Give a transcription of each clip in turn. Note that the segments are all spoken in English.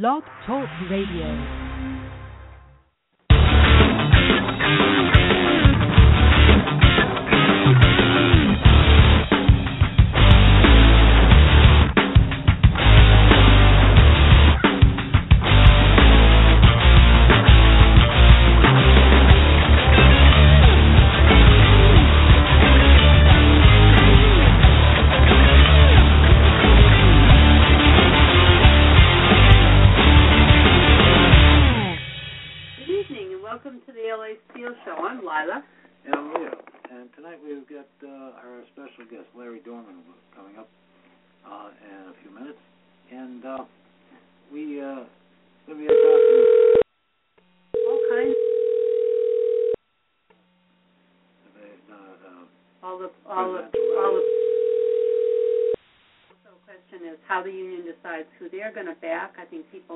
Blog Talk Radio.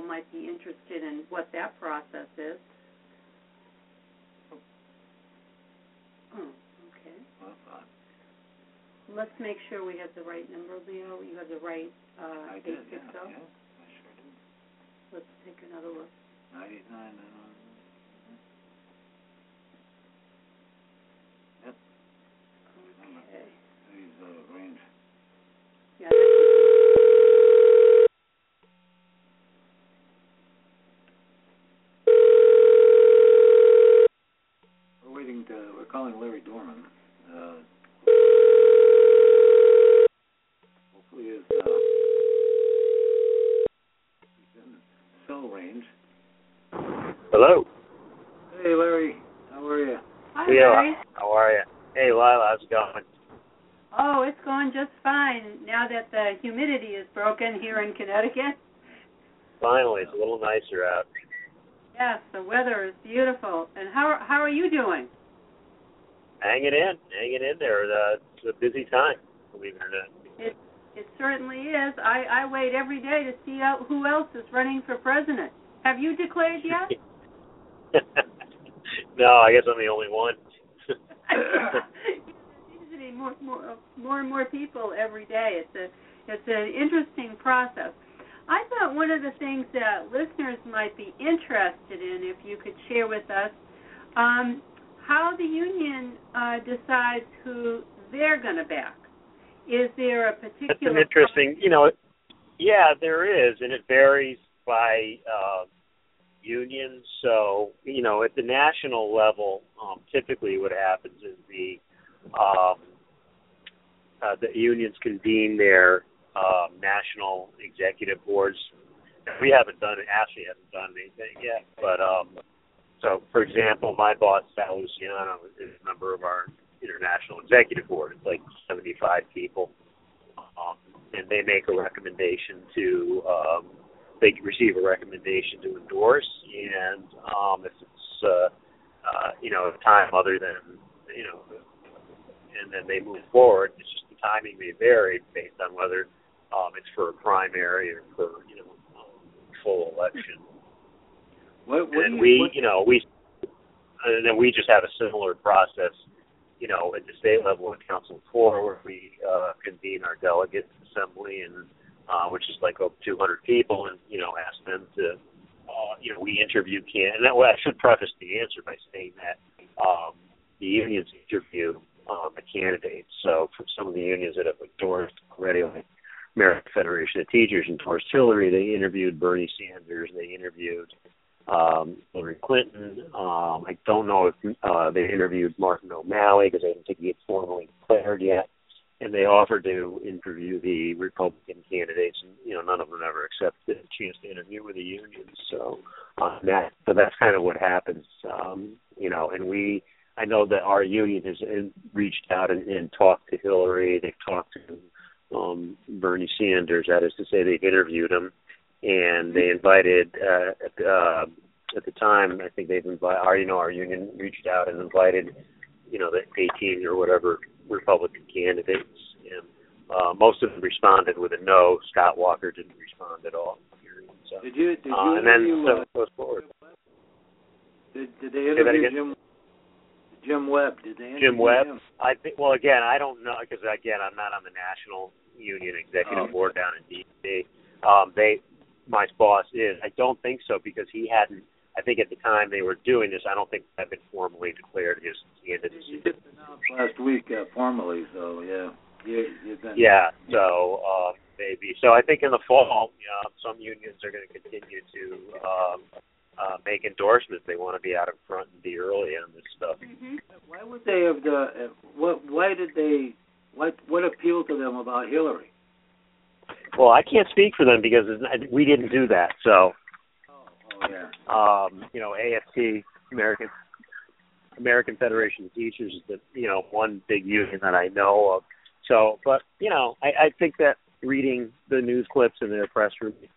might be interested in what that process is. Oh, oh okay. Uh-huh. Let's make sure we have the right number, Leo. You have the right uh, I did, 860. Yeah, yeah, I sure do. Let's take another look. 99 and on it's going just fine now that the humidity is broken here in Connecticut. Finally, it's a little nicer out. Yes, the weather is beautiful. And how how are you doing? Hanging in, hanging in there. Uh, it's a busy time, believe it or not. It it certainly is. I I wait every day to see out who else is running for president. Have you declared yet? no, I guess I'm the only one. more, more, more and more people every day. It's a, it's an interesting process. I thought one of the things that listeners might be interested in, if you could share with us, um, how the union uh, decides who they're going to back. Is there a particular? That's an interesting, you know, yeah, there is, and it varies by uh, union. So, you know, at the national level, um, typically what happens is the um, uh, the unions convene their um, national executive boards. We haven't done it. Ashley hasn't done anything yet, but um, so for example, my boss Sal Luciano is a member of our international executive board. It's like 75 people, um, and they make a recommendation to. Um, they receive a recommendation to endorse, and um, if it's uh, uh, you know a time other than you know, and then they move forward. It's just timing may vary based on whether um, it's for a primary or for you know um, full election. What, what and you, we, what? you know, we and then we just have a similar process, you know, at the state level in Council Four, where we uh, convene our delegate assembly, and uh, which is like over 200 people, and you know, ask them to, uh, you know, we interview can. And that way, I should preface the answer by saying that um, the unions interview um, a candidate. So from some of the unions that have endorsed already, like American Federation of Teachers endorsed Hillary, they interviewed Bernie Sanders, they interviewed um, Hillary Clinton. Um, I don't know if uh, they interviewed Martin O'Malley because I didn't think he had formally declared yet. And they offered to interview the Republican candidates, and you know none of them ever accepted a chance to interview with the unions. So um, that so that's kind of what happens, um, you know. And we I know that our union has reached out and, and talked to Hillary. They've talked to um, Bernie Sanders. That is to say, they've interviewed him, and they invited uh, at, the, uh, at the time. I think they've invited our you know our union reached out and invited you know the 18 or whatever Republican candidates, and uh, most of them responded with a no. Scott Walker didn't respond at all. So, did you? Did uh, you uh, and then so uh, it goes forward. Did, did they interview Jim? Jim Webb did they? Jim Webb. Him? I think. Well, again, I don't know because again, I'm not on the national union executive oh. board down in D.C. Um, they, my boss is. I don't think so because he hadn't. I think at the time they were doing this, I don't think I've been formally declared his candidacy. He last week uh, formally, so yeah. Yeah. yeah, so uh, maybe. So I think in the fall, uh, some unions are going to continue to um, uh, make endorsements. They want to be out in front and be early on this stuff. Mhm. Why would they have the? Uh, what? Why did they? What? What appealed to them about Hillary? Well, I can't speak for them because it's- we didn't do that. So, Oh, oh yeah. um, you know, AFT, American American Federation of Teachers, is the you know one big union that I know of. So, but you know, I, I think that reading the news clips in their press release,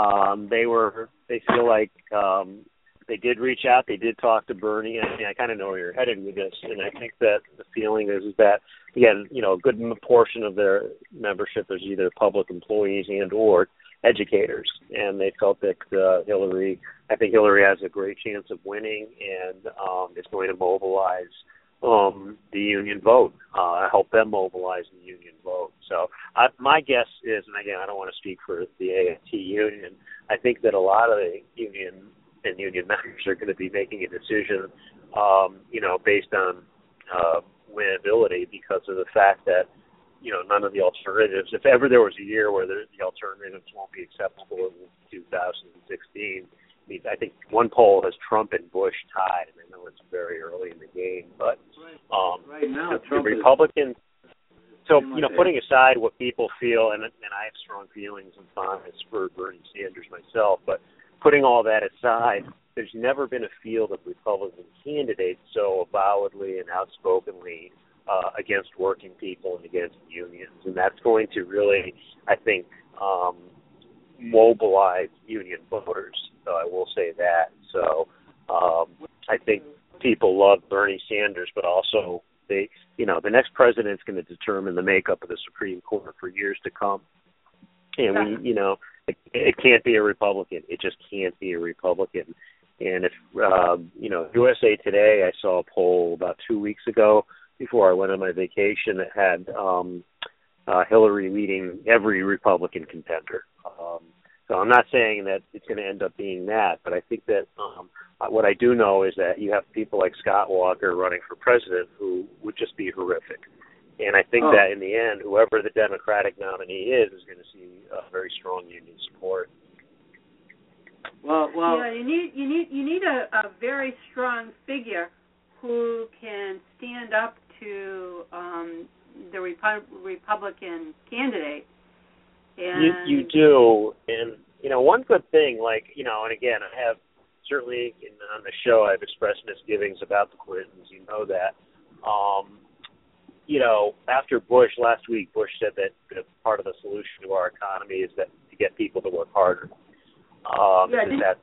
um, they were they feel like um, they did reach out. They did talk to Bernie. I mean, I kind of know where you're headed with this, and I think that the feeling is, is that again, you know, a good portion of their membership is either public employees and or educators, and they felt that uh, Hillary. I think Hillary has a great chance of winning, and um, is going to mobilize um, the union vote, uh, help them mobilize the union vote. So I, my guess is, and again, I don't want to speak for the AFT union. I think that a lot of the union and union members are going to be making a decision, um, you know, based on uh, winnability because of the fact that you know none of the alternatives. If ever there was a year where the, the alternatives won't be acceptable in 2016. I mean, I think one poll has Trump and Bush tied, and I know it's very early in the game, but um, Right now, the Trump is- Republicans. So you know, putting aside what people feel, and and I have strong feelings and fondness for Bernie Sanders myself, but putting all that aside, there's never been a field of Republican candidates so avowedly and outspokenly uh, against working people and against unions, and that's going to really, I think, um, mobilize union voters. So I will say that. So um, I think people love Bernie Sanders, but also they, you know, the next president's going to determine the makeup of the Supreme Court for years to come. And we, you know, it, it can't be a Republican. It just can't be a Republican. And if um, you know, USA Today, I saw a poll about two weeks ago before I went on my vacation that had um, uh, Hillary leading every Republican contender. Um, so I'm not saying that it's going to end up being that, but I think that um, uh, what I do know is that you have people like Scott Walker running for president who would just be horrific. And I think Oh. that in the end, whoever the Democratic nominee is, is going to see uh, very strong union support. Well, well, yeah, you need you need you need a, a very strong figure who can stand up to um, the Repu- Republican candidate. And You you do, and you know one good thing, like you know, and again, I have certainly in, on the show I've expressed misgivings about the Clintons. You know that. Um, you know, after Bush last week, Bush said that, that part of the solution to our economy is that to get people to work harder. Um, Yeah, and that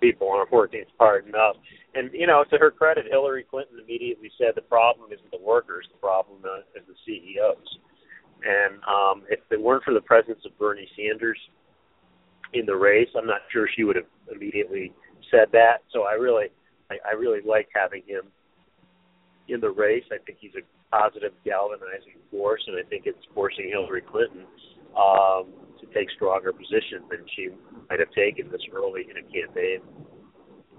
people aren't working hard enough. And you know, to her credit, Hillary Clinton immediately said the problem isn't the workers, the problem uh, is the CEOs. And um, if it weren't for the presence of Bernie Sanders in the race, I'm not sure she would have immediately said that. So I really, I, I really like having him in the race. I think he's a positive galvanizing force, and I think it's forcing Hillary Clinton um, to take stronger positions than she might have taken this early in a campaign.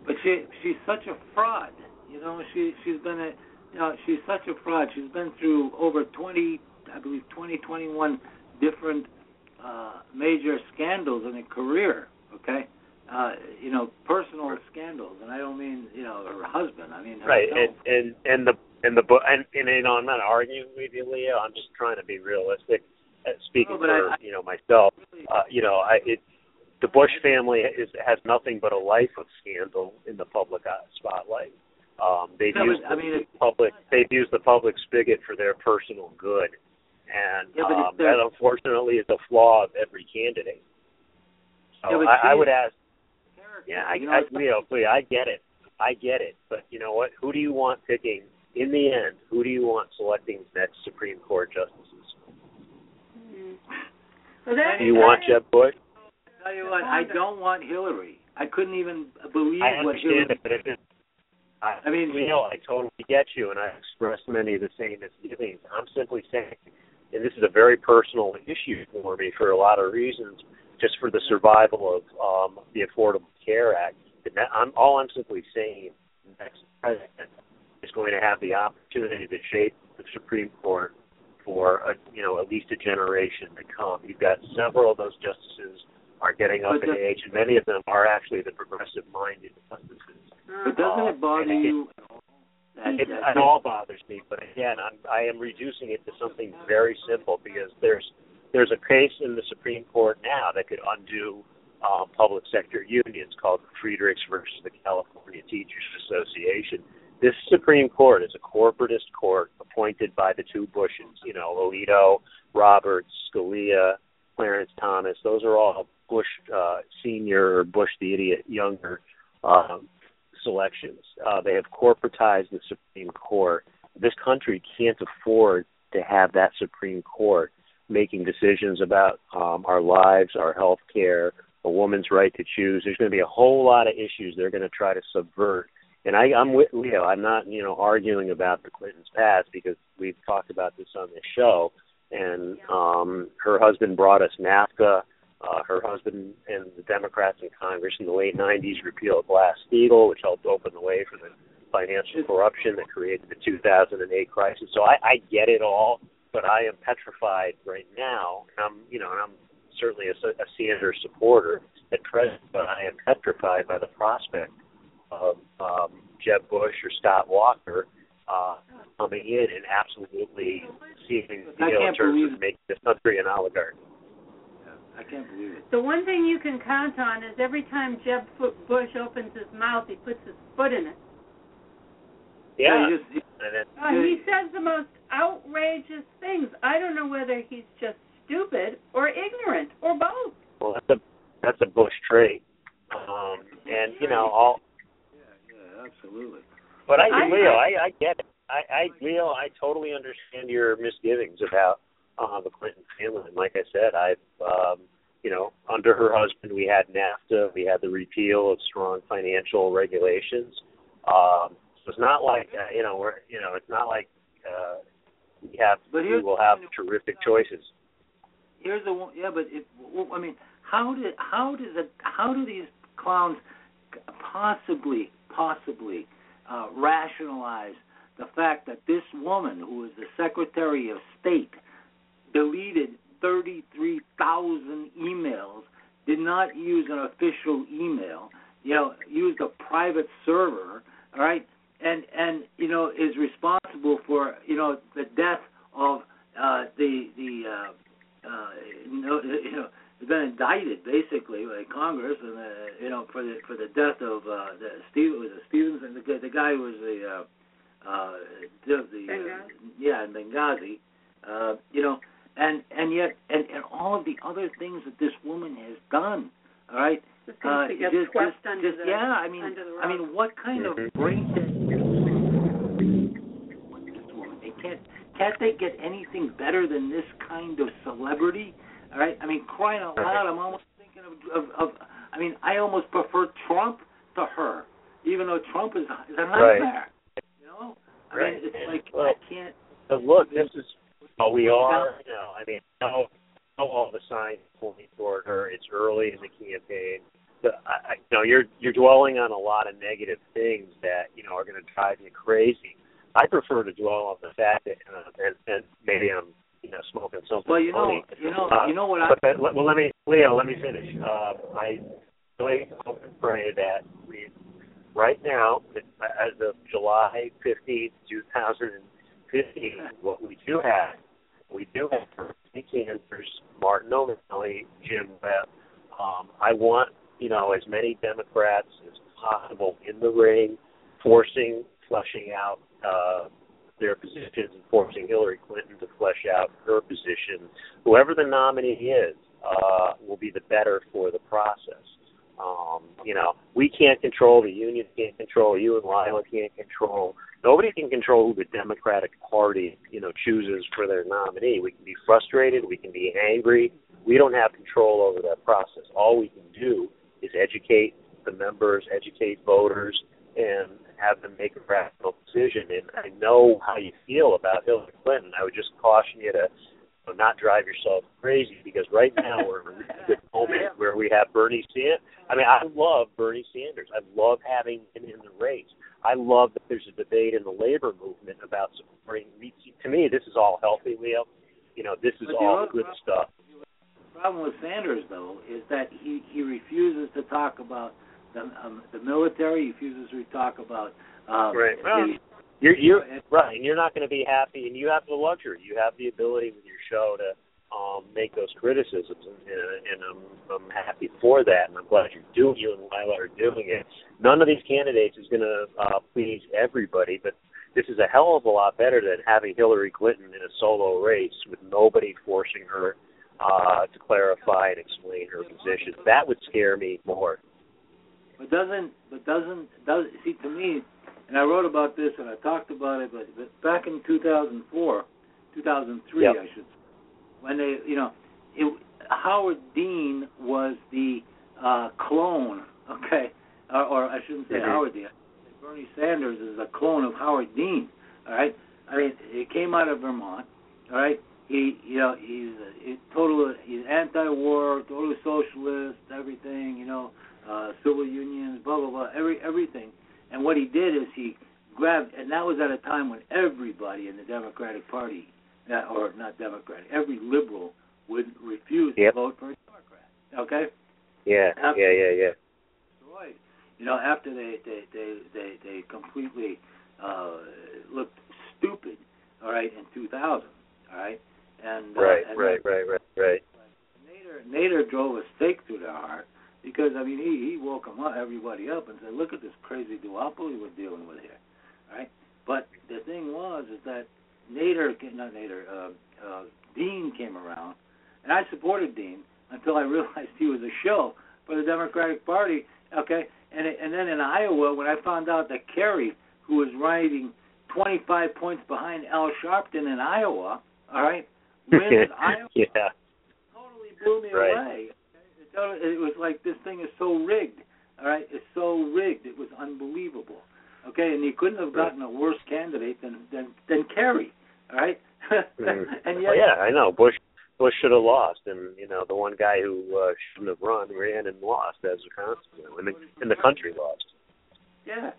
but she she's such a fraud. You know, she she's been a you know she's such a fraud. She's been through over twenty, I believe, twenty twenty one different uh major scandals in her career. Okay. Uh, you know, personal scandals, and I don't mean you know her husband. I mean herself. Right, and and and the and the book and, and you know I'm not arguing with you, Leah. I'm just trying to be realistic. Uh, speaking No, for I- you know myself, uh, you know I it the Bush family is has nothing but a life of scandal in the public spotlight. Um, they've No, but, used I mean, public they've used the public spigot for their personal good, and Yeah, um, that unfortunately is a flaw of every candidate. So Yeah, I, I would ask. Yeah, I, you know, I, it's like- Leo, Leo, I get it. I get it. But you know what? Who do you want picking in the end? Who do you want selecting next Supreme Court justices? Mm. Well, that, Do you want that- Jeb Bush? tell you what, I don't want Hillary. I couldn't even believe I what understand Hillary. it, but it is. I, I mean- Leo, I totally get you, and I expressed many of the same misgivings. I'm simply saying, and this is a very personal issue for me for a lot of reasons. just for the survival of um, the Affordable Care Act. And that, I'm all I'm simply saying, next president is going to have the opportunity to shape the Supreme Court for a, you know at least a generation to come. You've got several of those justices are getting up But in age, and many of them are actually the progressive-minded justices. But doesn't Uh, it bother and you that, It, that it all bothers me, but again, I'm, I am reducing it to something very simple because there's there's a case in the Supreme Court now that could undo um, public sector unions called Friedrichs versus the California Teachers Association. This Supreme Court is a corporatist court appointed by the two Bushes, you know, Alito, Roberts, Scalia, Clarence Thomas. Those are all Bush uh, senior or Bush the idiot younger um, selections. Uh, they have corporatized the Supreme Court. This country can't afford to have that Supreme Court making decisions about um, our lives, our health care, a woman's right to choose. There's going to be a whole lot of issues they're going to try to subvert. And I, I'm with Leo. I'm not, you know, arguing about the Clintons' past because we've talked about this on this show. And um, her husband brought us NAFTA. Uh, her husband and the Democrats in Congress in the late 90s repealed Glass-Steagall, which helped open the way for the financial corruption that created the 2008 crisis. So I, I get it all, but I am petrified right now. And I'm, you know, and I'm certainly a, a Sanders supporter at present, but I am petrified by the prospect of um, Jeb Bush or Scott Walker uh, coming in and absolutely sealing the deal in terms believe of making this country an oligarchy. I can't believe it. The one thing you can count on is every time Jeb Bush opens his mouth, he puts his foot in it. Yeah, you just, and Uh, he says the most outrageous things. I don't know whether he's just stupid or ignorant or both. well, that's a that's a Bush trait. Um, and you know, all yeah, yeah, absolutely. But I, I- Leo, I, I get it. I, I, Leo, I totally understand your misgivings about uh, the Clinton family. And like I said, I've, um, you know, under her husband, we had NAFTA, we had the repeal of strong financial regulations. Um, so it's not like, uh, you know, we're, you know, it's not like uh, we have, But we will have terrific choices. Here's the one. Yeah, but it, well, I mean, how did how does it how do these clowns possibly possibly uh, rationalize the fact that this woman, who is the Secretary of State, deleted 33,000 emails, did not use an official email, you know, used a private server, all right, and and you know is responsible for you know the death of uh, the the uh, uh, you know, you know has been indicted basically by Congress and uh, you know for the for the death of uh, the Steve was it Stevens? And the guy- the guy who was the uh, uh, the, the uh, yeah in Benghazi, uh, you know, and and yet and and all of the other things that this woman has done, all right. Just Uh, seems get just, swept just, under just the yeah, I mean, under the I mean, what kind of Mhm. brain dead this woman? They can't can't they get anything better than this kind of celebrity? All right, I mean, crying out loud, I'm almost thinking of, of, of I mean, I almost prefer Trump to her, even though Trump is is a Right. nightmare. You know, I Right. mean, it's like Well, I can't. Look, this is oh, we are. You know, I mean, no, no, all the signs pointing toward her. It's early in the campaign. The, I, I, you know, you're you're dwelling on a lot of negative things that you know are going to drive you crazy. I prefer to dwell on the fact that, uh, and, and maybe I'm, you know, smoking something Well, you know, funny. you know, Uh, you know what I. But that, well, let me, Leo, let me finish. Uh, I really hope and pray that we, right now, as of July 15th, 2015, what we do have, we do have Bernie Sanders, Martin O'Malley, Jim Webb. Um, I want, you know, as many Democrats as possible in the ring, forcing, fleshing out uh, their positions and forcing Hillary Clinton to flesh out her position. Whoever the nominee is uh, will be the better for the process. Um, you know, we can't control the union, can't control you and Lila can't control. Nobody can control who the Democratic Party, you know, chooses for their nominee. We can be frustrated, we can be angry. We don't have control over that process. All we can do is educate the members, educate voters, and have them make a rational decision. And I know how you feel about Hillary Clinton. I would just caution you to know, not drive yourself crazy because right now we're in a really good moment where we have Bernie Sanders. I mean, I love Bernie Sanders. I love having him in the race. I love that there's a debate in the labor movement about supporting. To me, this is all healthy, Leo. You know, this is all good problem- stuff. The problem with Sanders, though, is that he he refuses to talk about the um, the military. He refuses to talk about um, Right. the- Well, You're you're right, and you're not going to be happy, and you have the luxury. You have the ability with your show to um make those criticisms, and, and I'm I'm happy for that, and I'm glad you're doing you and Lila are doing it. None of these candidates is going to uh, please everybody, but this is a hell of a lot better than having Hillary Clinton in a solo race with nobody forcing her uh to clarify and explain her position. That would scare me more. But doesn't but doesn't does see to me, and I wrote about this and I talked about it, but, but back in 2004, 2003, Yep. I should, when they you know, it, Howard Dean was the uh, clone, okay, or, or I shouldn't say Mhm. Howard Dean. Bernie Sanders is a clone of Howard Dean. All right, I mean, it came out of Vermont. All right, he you know he's a, he total he's anti-war, total socialist, everything you know, uh, civil unions, blah blah blah, every everything. And what he did is he grabbed, and that was at a time when everybody in the Democratic Party, or not Democratic, every liberal would refuse Yep. to vote for a Democrat. Okay, Yeah, Ab- yeah, yeah, yeah. destroyed. You know, after they they they they, they completely uh, looked stupid. All right, in 2000. All right, and uh, Right, and right, right, right, right. Nader Nader drove a stake through their heart because I mean he he woke them up, everybody up, and said, "Look at this crazy duopoly we're dealing with here." Right? But the thing was is that Nader, not Nader, uh, uh, Dean came around, and I supported Dean until I realized he was a show for the Democratic Party. Okay, and it, and then in Iowa, when I found out that Kerry, who was riding 25 points behind Al Sharpton in Iowa, all right, wins Iowa yeah. totally blew me Right. away. It, it was like this thing is so rigged. All right, it's so rigged. It was unbelievable. Okay, and you couldn't have Right. gotten a worse candidate than than than Kerry. All right, and yet well, yeah, I know. Bush Bush should have lost, and you know the one guy who uh, shouldn't have run ran and lost as a consequence, and the, and the country lost. yeah.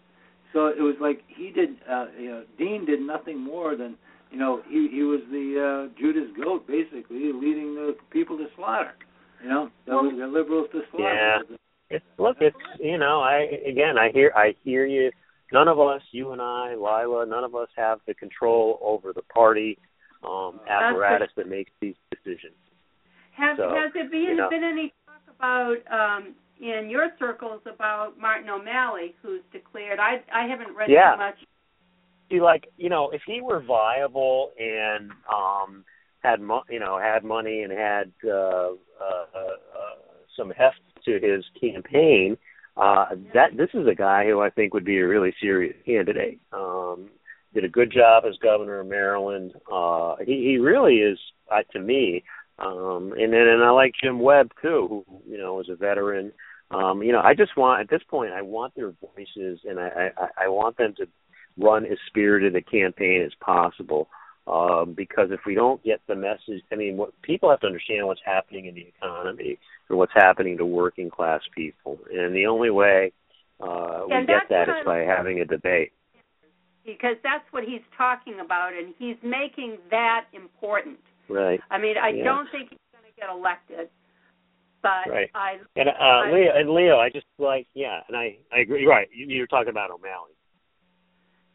So it was like he did. Uh, you know, Dean did nothing more than you know he he was the uh, Judas goat, basically leading the people to slaughter. You know, the, Well- the liberals to. Yeah. It's look, it's you know, I again, I hear, I hear you. None of us, you and I, Lila, none of us have the control over the party um, apparatus that makes these decisions. Has So, has there been you know. been any talk about um, in your circles about Martin O'Malley, who's declared? I I haven't read Yeah. too much. See, like you know, if he were viable and um had mo- you know had money and had uh, uh, uh, some heft to his campaign, uh, that this is a guy who I think would be a really serious candidate. Um, did a good job as governor of Maryland. Uh, he he really is uh, to me. Um, and then and I like Jim Webb too, who you know is a veteran. Um, you know, I just want at this point I want their voices and I I, I want them to run as spirited a campaign as possible. Um, because if we don't get the message, I mean, what people have to understand what's happening in the economy and what's happening to working class people, and the only way uh, we And get that is by having a debate. because that's what he's talking about, and he's making that important. Right. I mean, I Yeah. don't think he's going to get elected, but Right. I And uh, I- Leo, and Leo, I just like, yeah, and I, I agree. Right, you, you're talking about O'Malley.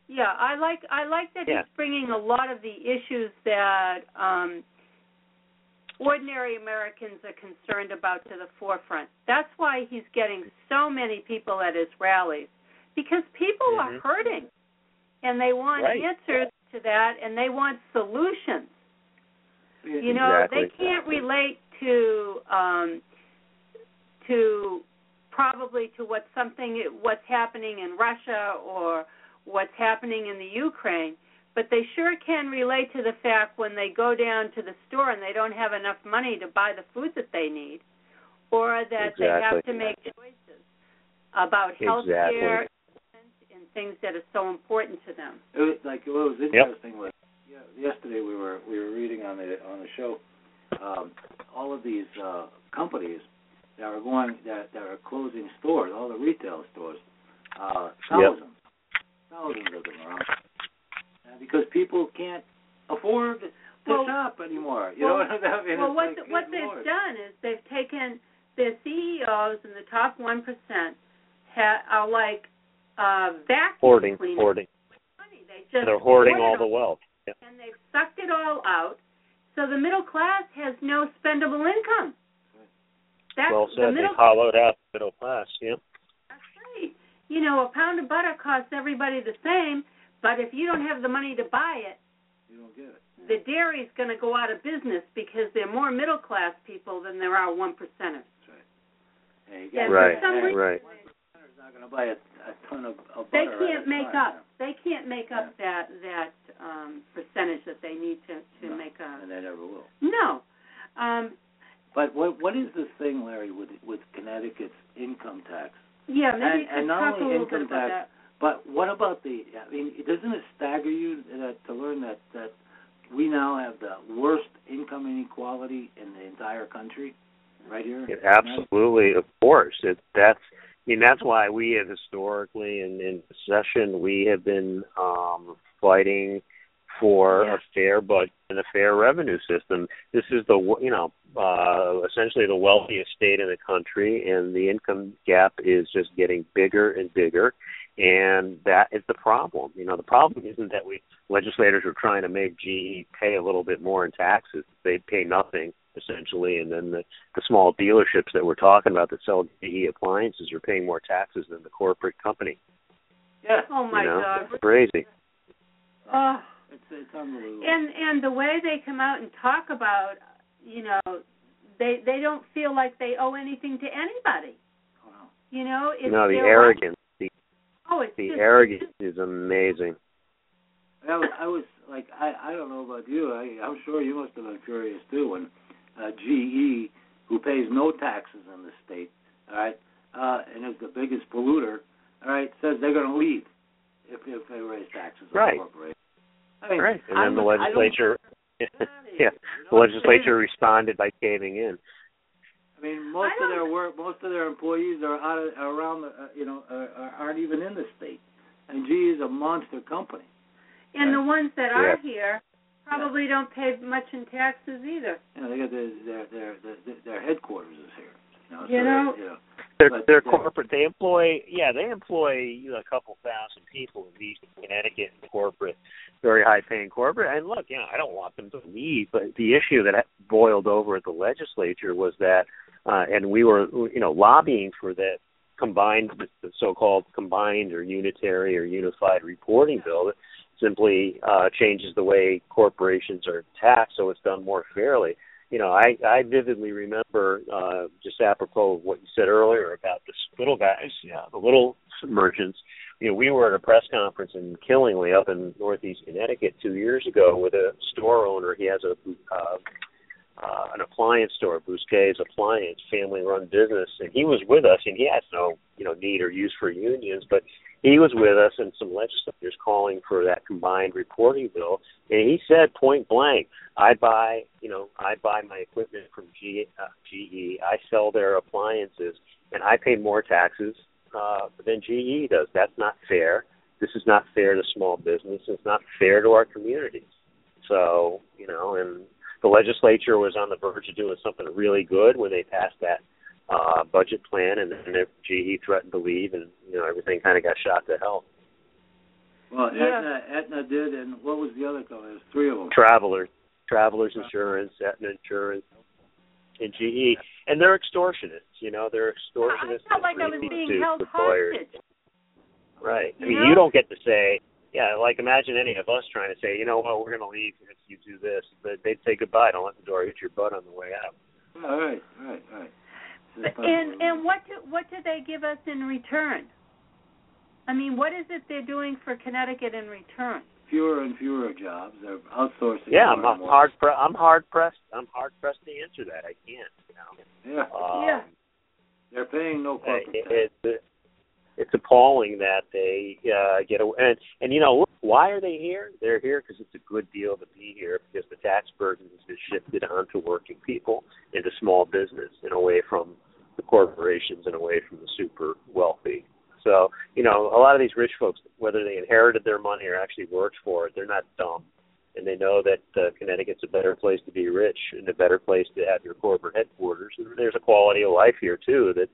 Yeah, I like I like that Yeah. he's bringing a lot of the issues that um, ordinary Americans are concerned about to the forefront. That's why he's getting so many people at his rallies because people Mhm. are hurting and they want Right. answers to that and they want solutions. you know Exactly. they can't relate to um to probably to what something what's happening in Russia or what's happening in the Ukraine but they sure can relate to the fact when they go down to the store and they don't have enough money to buy the food that they need or that they have to make choices about health Exactly. and things that are so important to them. It was like what was interesting was Yeah, yesterday we were we were reading on the on the show um, all of these uh, companies that are going that that are closing stores, all the retail stores, uh, thousands, thousands of them around, uh, because people can't afford to Well- shop anymore. You well- know what I mean? well, It's what like, the, what they've done is they've taken the CEOs and the top one percent ha- are like uh, vacuum Hoarding, cleaners. hoarding. Money. They just They're hoarding all the wealth. Yeah. and they've sucked it all out. So the middle class has no spendable income. That's Well the middle They've hollowed out the middle class. Yeah. That's right. You know, a pound of butter costs everybody the same, but if you don't have the money to buy it, You don't get it. the dairy's going to go out of business because there are more middle class people than there are one percenters. That's right. Hey, you Yeah, got for Right, some reason, right. It's not going to buy a, a ton of, of They can't make time, up. They can't make up that that um percentage that they need to to No, make a. and they never will. No. Um But what what is this thing, Larry, with with Connecticut's income tax? Yeah, maybe And- you and not talk a only little bit income about tax, that. But what about the? I mean, doesn't it stagger you that to learn that that we now have the worst income inequality in the entire country, right here? It absolutely, of course. It that's I mean that's why we have historically in in session we have been um fighting for Yeah. a fair budget and a fair revenue system. This is the you know uh essentially the wealthiest state in the country and the income gap is just getting bigger and bigger and that is the problem. You know, the problem isn't that we legislators are trying to make GE pay a little bit more in taxes. They pay nothing essentially, and then the, the small dealerships that we're talking about that sell GE appliances are paying more taxes than the corporate company. Yeah. Oh my you know, God. it's crazy. Oh. It's it's unbelievable. And and the way they come out and talk about, you know, they they don't feel like they owe anything to anybody. Wow. You know, it's You know, the their arrogance, the Oh, it's the just, arrogance is amazing. I was, I was like, I, I don't know about you. I, I'm sure you must have been furious too when uh, GE, who pays no taxes in the state, all right, uh, and is the biggest polluter, all right, says they're going to leave if if they raise taxes on Right. corporations. I mean, Right. And I then the I don't- legislature Get outta here, yeah, you the know? legislature responded by caving in. I mean, most I of their work, most of their employees are out of, are around, the, uh, you know, are, are- aren't even in the state. And GE is a monster company. and the ones that are here probably don't pay much in taxes either. You know, they got their their their their, their headquarters is here. You know, so You know- they're, you know They're, But they're corporate. They employ, yeah, they employ you know, a couple thousand people in Eastern Connecticut, in corporate, very high-paying corporate. And look, you know, I don't want them to leave, but the issue that boiled over at the legislature was that, uh, and we were, you know, lobbying for that combined, the so-called combined or unitary or unified reporting bill that simply uh, changes the way corporations are taxed, so it's done more fairly you know, I I vividly remember uh just apropos of what you said earlier about the little guys, yeah, the little merchants. You know, we were at a press conference in Killingly up in Northeast Connecticut two years ago with a store owner. He has a uh, uh an appliance store, Bousquet's Appliance, family run business, and he was with us and he has no, you know, need or use for unions, but he was with us and some legislators calling for that combined reporting bill and he said point blank I buy, you know, I buy my equipment from G, uh, GE. I sell their appliances, and I pay more taxes uh, than GE does. That's not fair. This is not fair to small business. It's not fair to our communities. So, you know, and the legislature was on the verge of doing something really good when they passed that uh, budget plan, and then GE threatened to leave, and you know, everything kind of got shot to hell. Well, Yeah. Aetna, Aetna did, and what was the other company? There's three of them. Travelers, Travelers Insurance, Aetna Insurance, and GE, and they're extortionists. You know, they're I extortionists. felt like I was being held hostage. Right. I mean, know? you don't get to say, yeah, like imagine any of us trying to say, you know what, we're going to leave if you do this. But they'd say goodbye. Don't let the door hit your butt on the way out. All right, right, right. It's just And and what do what do they give us in return? I mean, what is it they're doing for Connecticut in return? fewer and fewer jobs. They're outsourcing. Yeah, I'm more hard. Pre- I'm hard pressed. I'm hard pressed to answer that. I can't. You know. Yeah, Um, Yeah. they're paying no corporate it, tax. it, it's appalling that they uh, get away. And, and you know, why are they here? They're here because it's a good deal to be here because the tax burden has been shifted onto working people into small business and away from the corporations and away from the super wealthy. So, you know, a lot of these rich folks, whether they inherited their money or actually worked for it, they're not dumb. And they know that uh, Connecticut's a better place to be rich and a better place to have your corporate headquarters. And there's a quality of life here, too, that's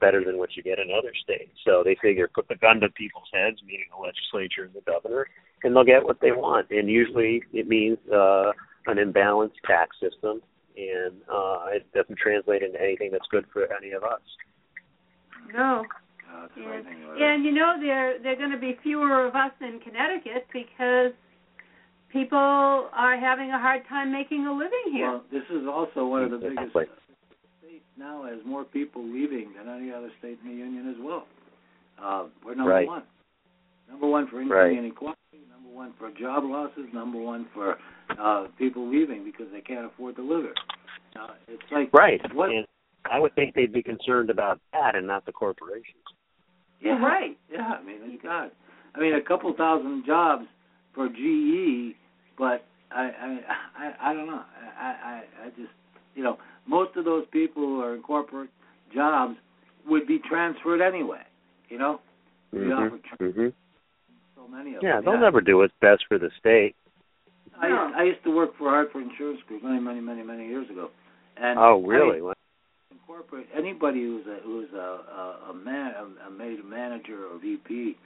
better than what you get in other states. So they figure put the gun to people's heads, meaning the legislature and the governor, and they'll get what they want. And usually it means uh, an imbalanced tax system, and uh, it doesn't translate into anything that's good for any of us. No. Uh, And, and you know there there are going to be fewer of us in Connecticut because people are having a hard time making a living here. Well, this is also one of the biggest. Exactly. The state now has more people leaving than any other state in the union as well. Uh, we're number Right. one. Number one for income Right. inequality. Number one for job losses. Number one for uh, people leaving because they can't afford to live here. Uh, it's like Right. What? And I would think they'd be concerned about that and not the corporations. Yeah, Right. Yeah, I mean, God. I mean, a couple thousand jobs for GE, but I, I, I, I don't know. I, I, I just, you know, most of those people who are in corporate jobs would be transferred anyway. You know, We offer hmm hmm so many of Yeah, them. they'll never do what's best for the state. I, used, I used to work for Hartford Insurance Group many, many, many, many years ago, and Oh, really? I, in corporate, anybody who's a who's a a, a man a, a made manager or VP,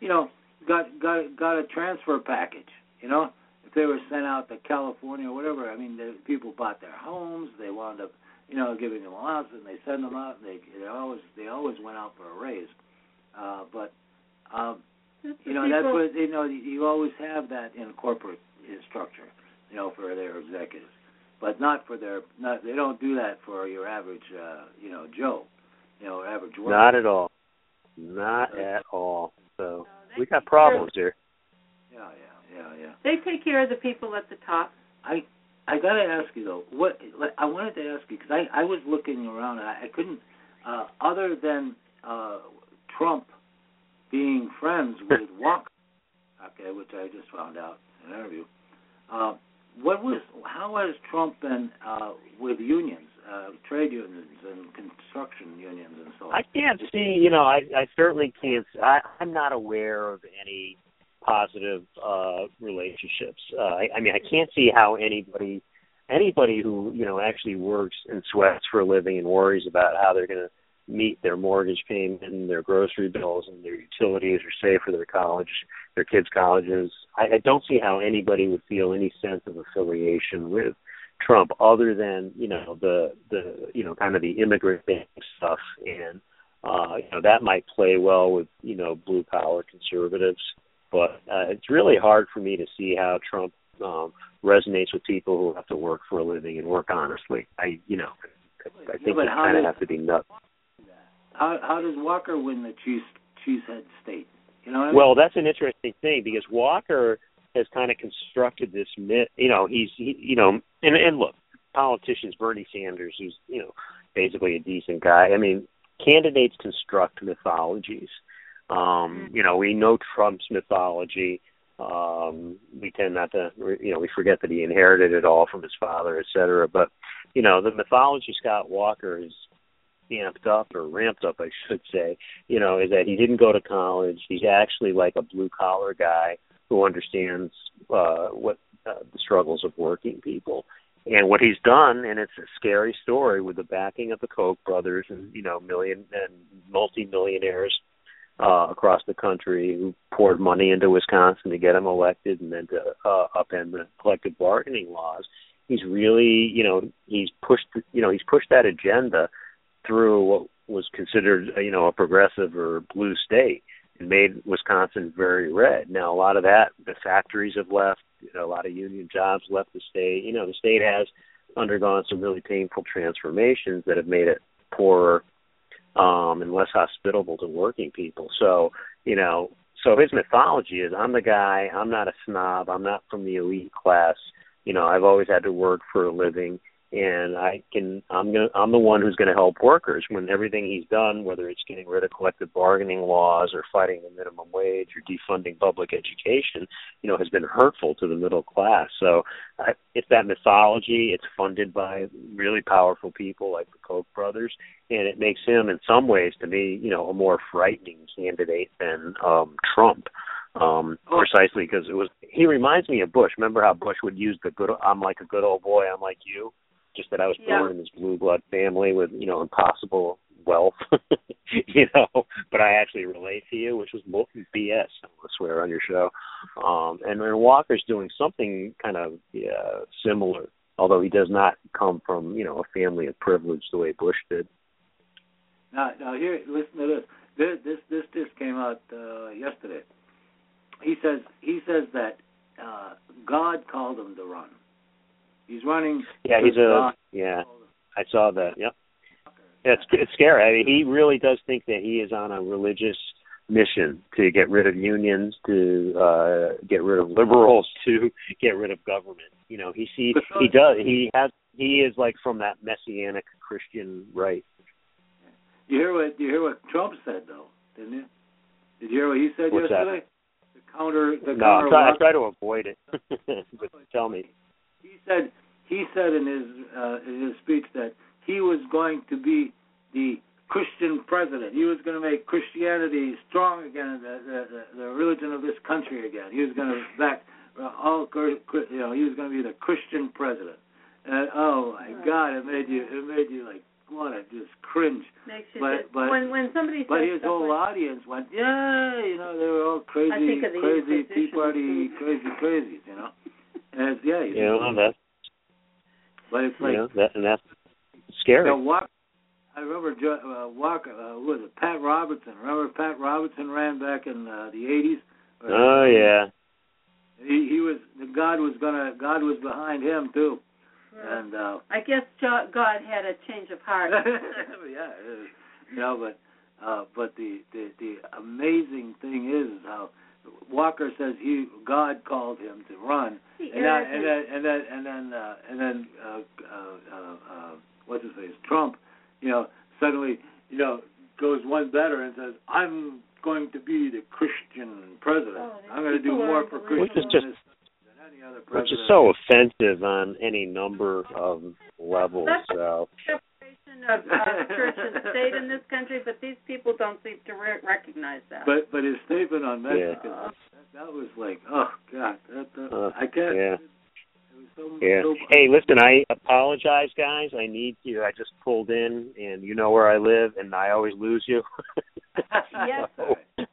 you know, got got got a transfer package. You know, if they were sent out to California or whatever, I mean, the people bought their homes. They wound up, you know, giving them allowance, and they send them out. They they always they always went out for a raise, uh, but. Um, you know that's what you know you always have that in corporate structure you know for their executives but not for their not they don't do that for your average uh you know joe you know average worker Not at all. Not at all. So No, we got take of- problems here. yeah yeah yeah yeah They take care of the people at the top. i i got to ask you though what like, i wanted to ask you because i i was looking around and i, I couldn't uh other than uh trump being friends with walker okay which i just found out in an interview uh what was how has Trump been uh, with unions, uh, trade unions, and construction unions, and so on? I can't see. You know, I I certainly can't. I I'm not aware of any positive uh relationships. Uh, I, I mean, I can't see how anybody anybody who you know actually works and sweats for a living and worries about how they're going to meet their mortgage payment and their grocery bills and their utilities or save for their college, their kids' colleges. I, I don't see how anybody would feel any sense of affiliation with Trump other than you know the the you know kind of the immigrant stuff. And uh you know that might play well with you know blue collar conservatives. But uh, it's really hard for me to see how Trump um resonates with people who have to work for a living and work honestly. I you know I, think but you kind of have to be nuts How how does Walker win the cheese cheesehead state? You know I mean? Well, that's an interesting thing because Walker has kind of constructed this myth. You know, he's he, you know, and and look, politicians, Bernie Sanders, who's you know basically a decent guy. I mean, candidates construct mythologies. Um, you know, we know Trump's mythology. Um, we tend not to, you know, we forget that he inherited it all from his father, et cetera. But, you know, the mythology Scott Walker is amped up or ramped up, I should say, you know, is that he didn't go to college. He's actually like a blue collar guy who understands uh, what uh, the struggles of working people. And what he's done, and it's a scary story with the backing of the Koch brothers and you know million and multi-millionaires uh, across the country who poured money into Wisconsin to get him elected and then to uh, upend the collective bargaining laws. He's really, you know, he's pushed, you know, he's pushed that agenda through what was considered, you know, a progressive or blue state and made Wisconsin very red. Now, a lot of that, the factories have left, you know, a lot of union jobs left the state. You know, the state has undergone some really painful transformations that have made it poorer um and less hospitable to working people. So, you know, so his mythology is I'm the guy, I'm not a snob, I'm not from the elite class. You know, I've always had to work for a living and I can I'm gonna I'm the one who's going to help workers when everything he's done, whether it's getting rid of collective bargaining laws or fighting the minimum wage or defunding public education, you know, has been hurtful to the middle class. So I, it's that mythology. It's funded by really powerful people like the Koch brothers, and it makes him, in some ways, to me, you know, a more frightening candidate than um Trump um Oh. precisely because it was he reminds me of Bush. Remember how Bush would use the good I'm like a good old boy, I'm like you? Just that I was Yeah. born in this blue blood family with, you know, impossible wealth. you know, but I actually relate to you, which was bull- BS, I'm gonna swear on your show. Um and, and Walker's doing something kind of yeah, similar, although he does not come from, you know, a family of privilege the way Bush did. Now, now here, listen to this. This this this just came out uh, yesterday. He says he says that uh, God called him to run. He's running. Yeah, he's a yeah. I saw that. Yep. Yeah, it's it's scary. I mean, he really does think that he is on a religious mission to get rid of unions, to uh get rid of liberals, to get rid of government. You know, he see he does he has he is like from that messianic Christian right. You hear what you hear what Trump said though, didn't you? Did you hear what he said What's that? yesterday? The counter the no, I counter try, I try to avoid it. but tell me. He said he said in his uh, in his speech that he was going to be the Christian president. He was going to make Christianity strong again, the the, the, religion of this country again. He was going to back uh, all you know. He was going to be the Christian president. And oh my God, it made you it made you like want to just cringe. Makes you But- just, but- when when somebody But his whole like, audience went, yeah, you know, they were all crazy, I think of the crazy Tea Party, crazy crazies, you know. And it's, yeah, You know, that's but it's you like know, that and that's scary. You know, Walker, I remember Jo- uh, Walker. Uh, who was it Pat Robertson? Remember Pat Robertson ran back in uh, the '80s. Oh yeah. He, he was God was gonna God was behind him too, and uh, I guess Jo- God had a change of heart. yeah, you know, but uh, but the, the the amazing thing is how Walker says he God called him to run, and that, and arrogance. then and then and then uh, and then uh, uh, uh, uh, what's his face Trump, you know, suddenly you know goes one better and says I'm going to be the Christian president. Oh, I'm going to do more for. Christians Which is just- than any other president. Which is so offensive on any number of levels. So separation of uh, church and state in this country, but these people don't seem to re- recognize that. But but his statement on Yeah. Mexico, that, that was like, oh God, that, that, Uh, I can't. yeah. So, Yeah. so, Hey, listen, I apologize, guys. I need you. I just pulled in, and you know where I live, and I always lose you. Yes.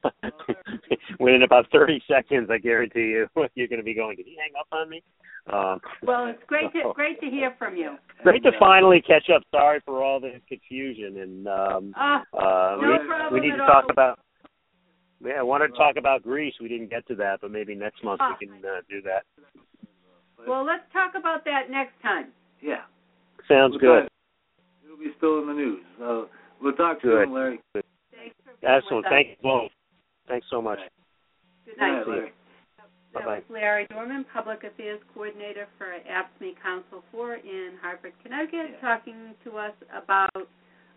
Within about 30 seconds, I guarantee you, you're going to be going, did he hang up on me? Um, well, it's great to great to hear from you. great to uh, finally catch up. Sorry for all the confusion, and um, Ah, uh, no we, problem we need at to talk all. about. Yeah, I wanted to talk about Greece. We didn't get to that, but maybe next month Ah. we can uh, do that. well, let's talk about that next time. Yeah. Sounds We'll good. talk- It'll be still in the news. So we'll talk Good. soon, Larry. Thanks for being Excellent. Thank you both. Thanks so much. Good Good night. night, Larry. That Bye-bye. was Larry Dorman, Public Affairs Coordinator for AFSCME Council 4 in Hartford, Connecticut, Yeah. talking to us about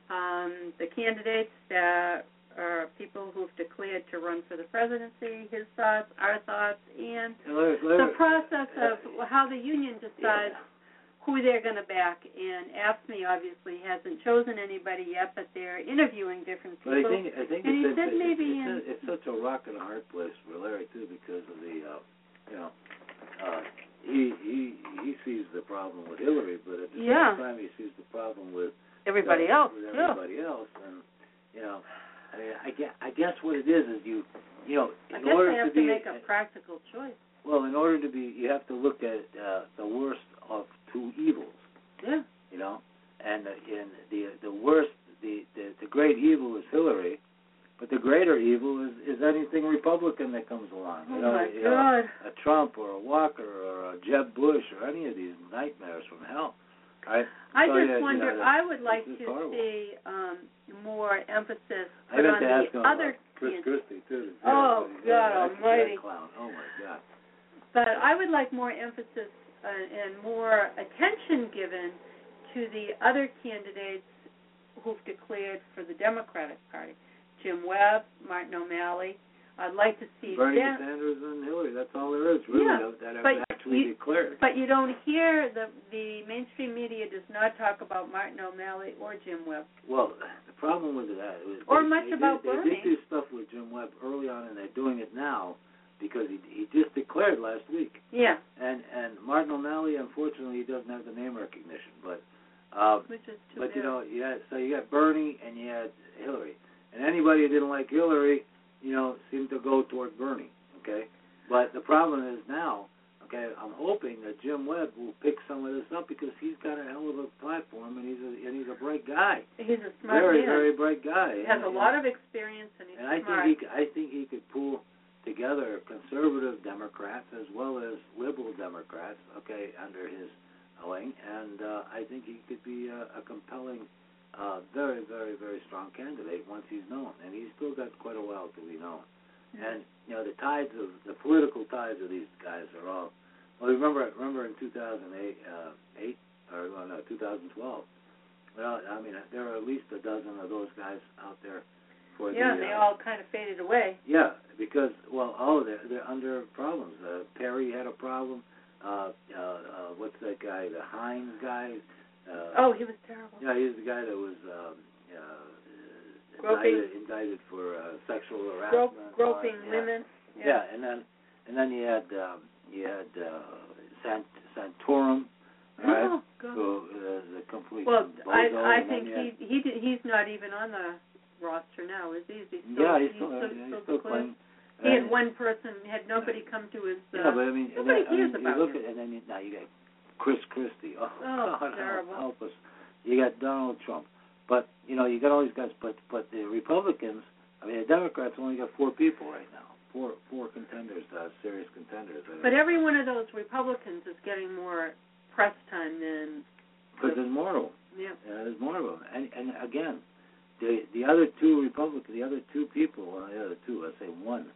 um, the candidates that are people who've declared to run for the presidency, his thoughts, our thoughts, and the process of how the union decides Yeah. Who they're going to back. And AFSCME obviously hasn't chosen anybody yet, but they're interviewing different people. But I think I think And he it's, said it's, maybe it's, in- it's such a rock and a hard place for Larry too because of the uh, you know uh, he he he sees the problem with Hillary, but at the Yeah. same time he sees the problem with everybody uh, else, with everybody else, and you know, I mean, I guess, I guess what it is is you, you know, in I guess order they have to be, make a practical choice. well, in order to be, you have to look at uh, the worst of two evils, Yeah. you know, and uh, and the the worst, the, the the great evil is Hillary, but the greater evil is is anything Republican that comes along, Oh you know, my you know, a Trump or a Walker or a Jeb Bush or any of these nightmares from hell? I So, just yeah, you wonder. know, I would like to horrible. see um, more emphasis I put on to ask the him other about Chris. Christie too. Oh, Yeah, God almighty. clown. Oh my God. But I would like more emphasis Uh, and more attention given to the other candidates who've declared for the Democratic Party, Jim Webb, Martin O'Malley. I'd like to see Bernie them. Sanders and Hillary. That's all there is really Yeah, that have actually you- declared. But you don't hear the the mainstream media does not talk about Martin O'Malley or Jim Webb. Well, the problem with that was Or they, much they about did, They did this stuff with Jim Webb early on, and they're doing it now because he he just declared last week. Yeah, And and Martin O'Malley, unfortunately, he doesn't have the name recognition. But uh, which is too but you bad. know, you so you got Bernie and you had Hillary, and anybody who didn't like Hillary, you know, seemed to go toward Bernie. Okay, but the problem is now. Okay, I'm hoping that Jim Webb will pick some of this up because he's got a hell of a platform and he's a and he's a bright guy. he's a smart guy. very, man. very bright guy. he has And- a lot of experience and he's smart. and I think he, I think he could pull together conservative Democrats as well as liberal Democrats, okay, under his wing, and uh, I think he could be a, a compelling, uh, very, very, very strong candidate once he's known, and he's still got quite a while to be known. Mm-hmm. And you know, the tides of the political tides of these guys are all. Well, remember, remember in 2008, uh, eight or well, no, 2012. Well, I mean, there are at least a dozen of those guys out there for yeah, the. they uh, all kind of faded away. yeah, because well, oh, they're they're under problems. Uh, Perry had a problem. Uh, uh, uh, what's that guy? The Hines guy. Uh, Oh, he was terrible. yeah, he's the guy that was um, uh, Groping. indicted, indicted for uh, sexual harassment. Grop, and all that. groping yeah. women. Yeah. and then and then you had um, you had uh, Sant Santorum, all right? Oh, God. Who is a complete Well, I I think he he did, he's not even on the roster now, is he? Is he still, yeah, he's still, still, yeah, he's still still playing. He had one person, had nobody come to his. Uh, Yeah, but I mean, nobody then, I cares mean, about you look him. at and then you, now you got Chris Christie. Oh, Oh, God, terrible. help, us. You got Donald Trump, but you know you got all these guys. But but the Republicans, I mean, the Democrats only got four people right now. Four four contenders, uh, serious contenders. But every one of those Republicans is getting more press time than. because there's more of them. Yeah. Yeah, there's more of them. And and again, the the other two Republicans, the other two people, well, the other two, let's say one,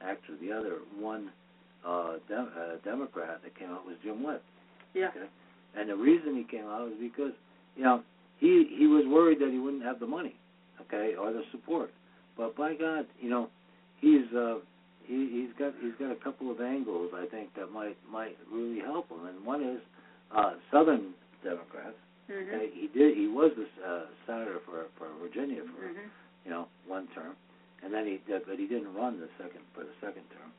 actually, the other one uh, Dem- uh, Democrat that came out was Jim Webb. Yeah. Okay. And the reason he came out was because, you know, he he was worried that he wouldn't have the money, okay, or the support. But by God, you know, he's uh he he's got he's got a couple of angles I think that might might really help him. And one is uh Southern Democrats. Mhm. Okay, he did he was the uh, senator for for Virginia for Mhm. you know one term, and then he did, but he didn't run the second for the second term.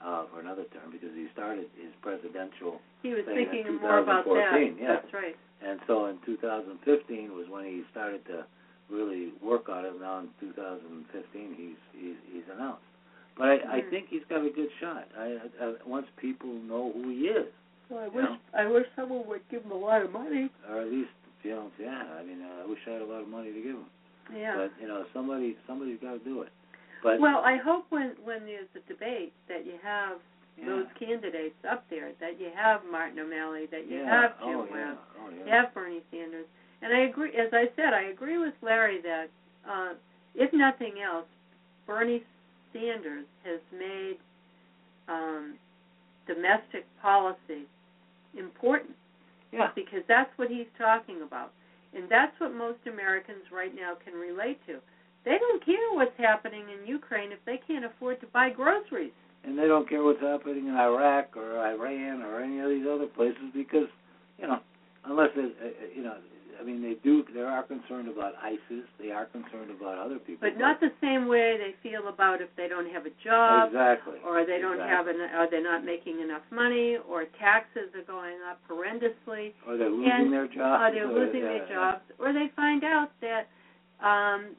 Uh, for another term because he started his presidential He was thinking more about that. 2014, yeah. That's right. and so in 2015 was when he started to really work on it. Now in 2015, he's he's, he's announced. But I, I Mhm. think he's got a good shot. I, I, I once people know who he is, Well, I wish know? I wish someone would give him a lot of money. or at least you know, yeah. I mean, uh, I wish I had a lot of money to give him. Yeah. But you know, somebody somebody's got to do it. But well, I hope when when there's a debate that you have yeah. those candidates up there, that you have Martin O'Malley, that you yeah. have Jim oh, yeah. Webb, Oh, yeah. you have Bernie Sanders. And I agree, as I said, I agree with Larry that uh, if nothing else, Bernie Sanders has made um, domestic policy important Yeah. because that's what he's talking about. And that's what most Americans right now can relate to. They don't care what's happening in Ukraine if they can't afford to buy groceries. and they don't care what's happening in Iraq or Iran or any of these other places because, you know, unless it, uh, uh, you know, I mean, they do. They are concerned about ISIS. They are concerned about other people. But not the same way they feel about if they don't have a job exactly. or they don't have Exactly. an, or they're not making enough money or taxes are going up horrendously Or they're losing and- their jobs. or they're or- losing yeah, their yeah. jobs or they find out that um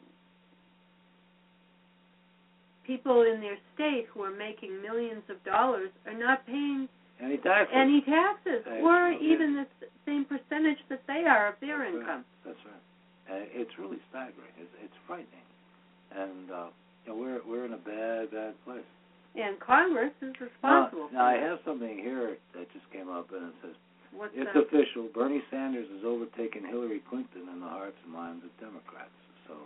people in their state who are making millions of dollars are not paying Any taxes. any taxes Taxes, or even the same percentage that they are of their That's right. income. That's right. And it's really staggering. It's, it's frightening. And uh, you know, we're we're in a bad bad place. And Congress is Now, responsible. now I for it. have something here that just came up and it says What's It's that? official. Bernie Sanders has overtaken Hillary Clinton in the hearts and minds of Democrats. So,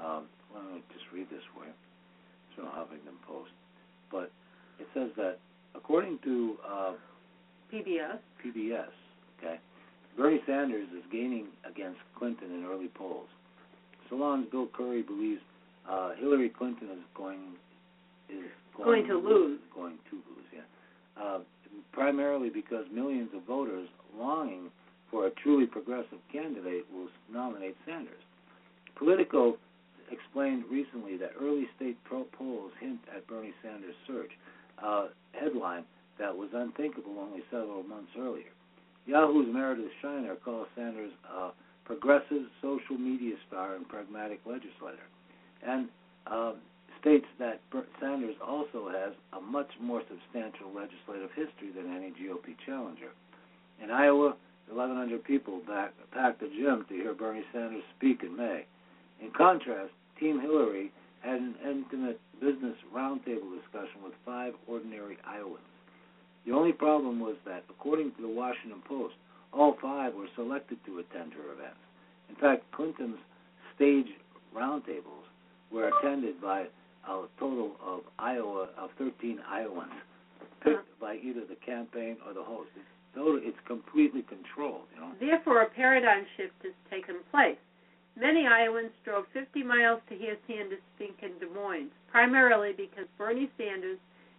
um, let me just read this for you. It's from the Huffington Post. But it says that according to uh, PBS. PBS, okay, Bernie Sanders is gaining against Clinton in early polls. Salon's Bill Curry believes uh, Hillary Clinton is going is Going to lose. Going to lose, yeah. Uh, primarily because millions of voters longing for a truly progressive candidate will nominate Sanders. Politico explained recently that early state pro polls hint at Bernie Sanders' surge. Uh, headline that was unthinkable only several months earlier. Yahoo's Meredith Shiner calls Sanders a progressive social media star and pragmatic legislator, and uh, states that Sanders also has a much more substantial legislative history than any GOP challenger. In Iowa, 1,100 people back, packed the gym to hear Bernie Sanders speak in May. In contrast, Team Hillary had an intimate business roundtable discussion with five ordinary Iowans. The only problem was that, according to the Washington Post, all five were selected to attend her events. In fact, Clinton's stage roundtables were attended by a total of Iowa of 13 Iowans, picked uh-huh. by either the campaign or the host. It's it's completely controlled. You know. Therefore, a paradigm shift has taken place. Many Iowans drove 50 miles to hear Sanders speak in Des Moines, primarily because Bernie Sanders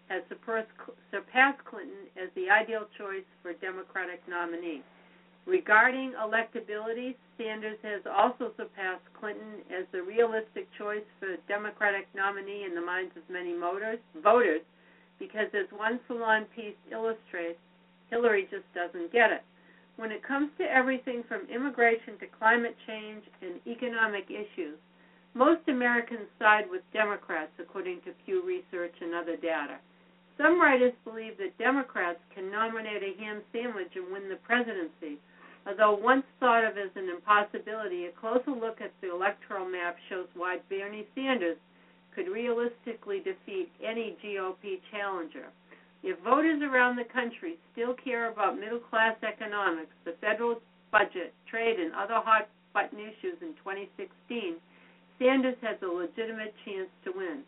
has surpassed Clinton as the ideal choice for Democratic nominee. Regarding electability, Sanders has also surpassed Clinton as the realistic choice for Democratic nominee in the minds of many voters, voters because, as one salon piece illustrates, Hillary just doesn't get it. When it comes to everything from immigration to climate change and economic issues, most Americans side with Democrats, according to Pew Research and other data. Some writers believe that Democrats can nominate a ham sandwich and win the presidency. Although once thought of as an impossibility, a closer look at the electoral map shows why Bernie Sanders could realistically defeat any GOP challenger. If voters around the country still care about middle class economics, the federal budget, trade, and other hot button issues in 2016, Sanders has a legitimate chance to win.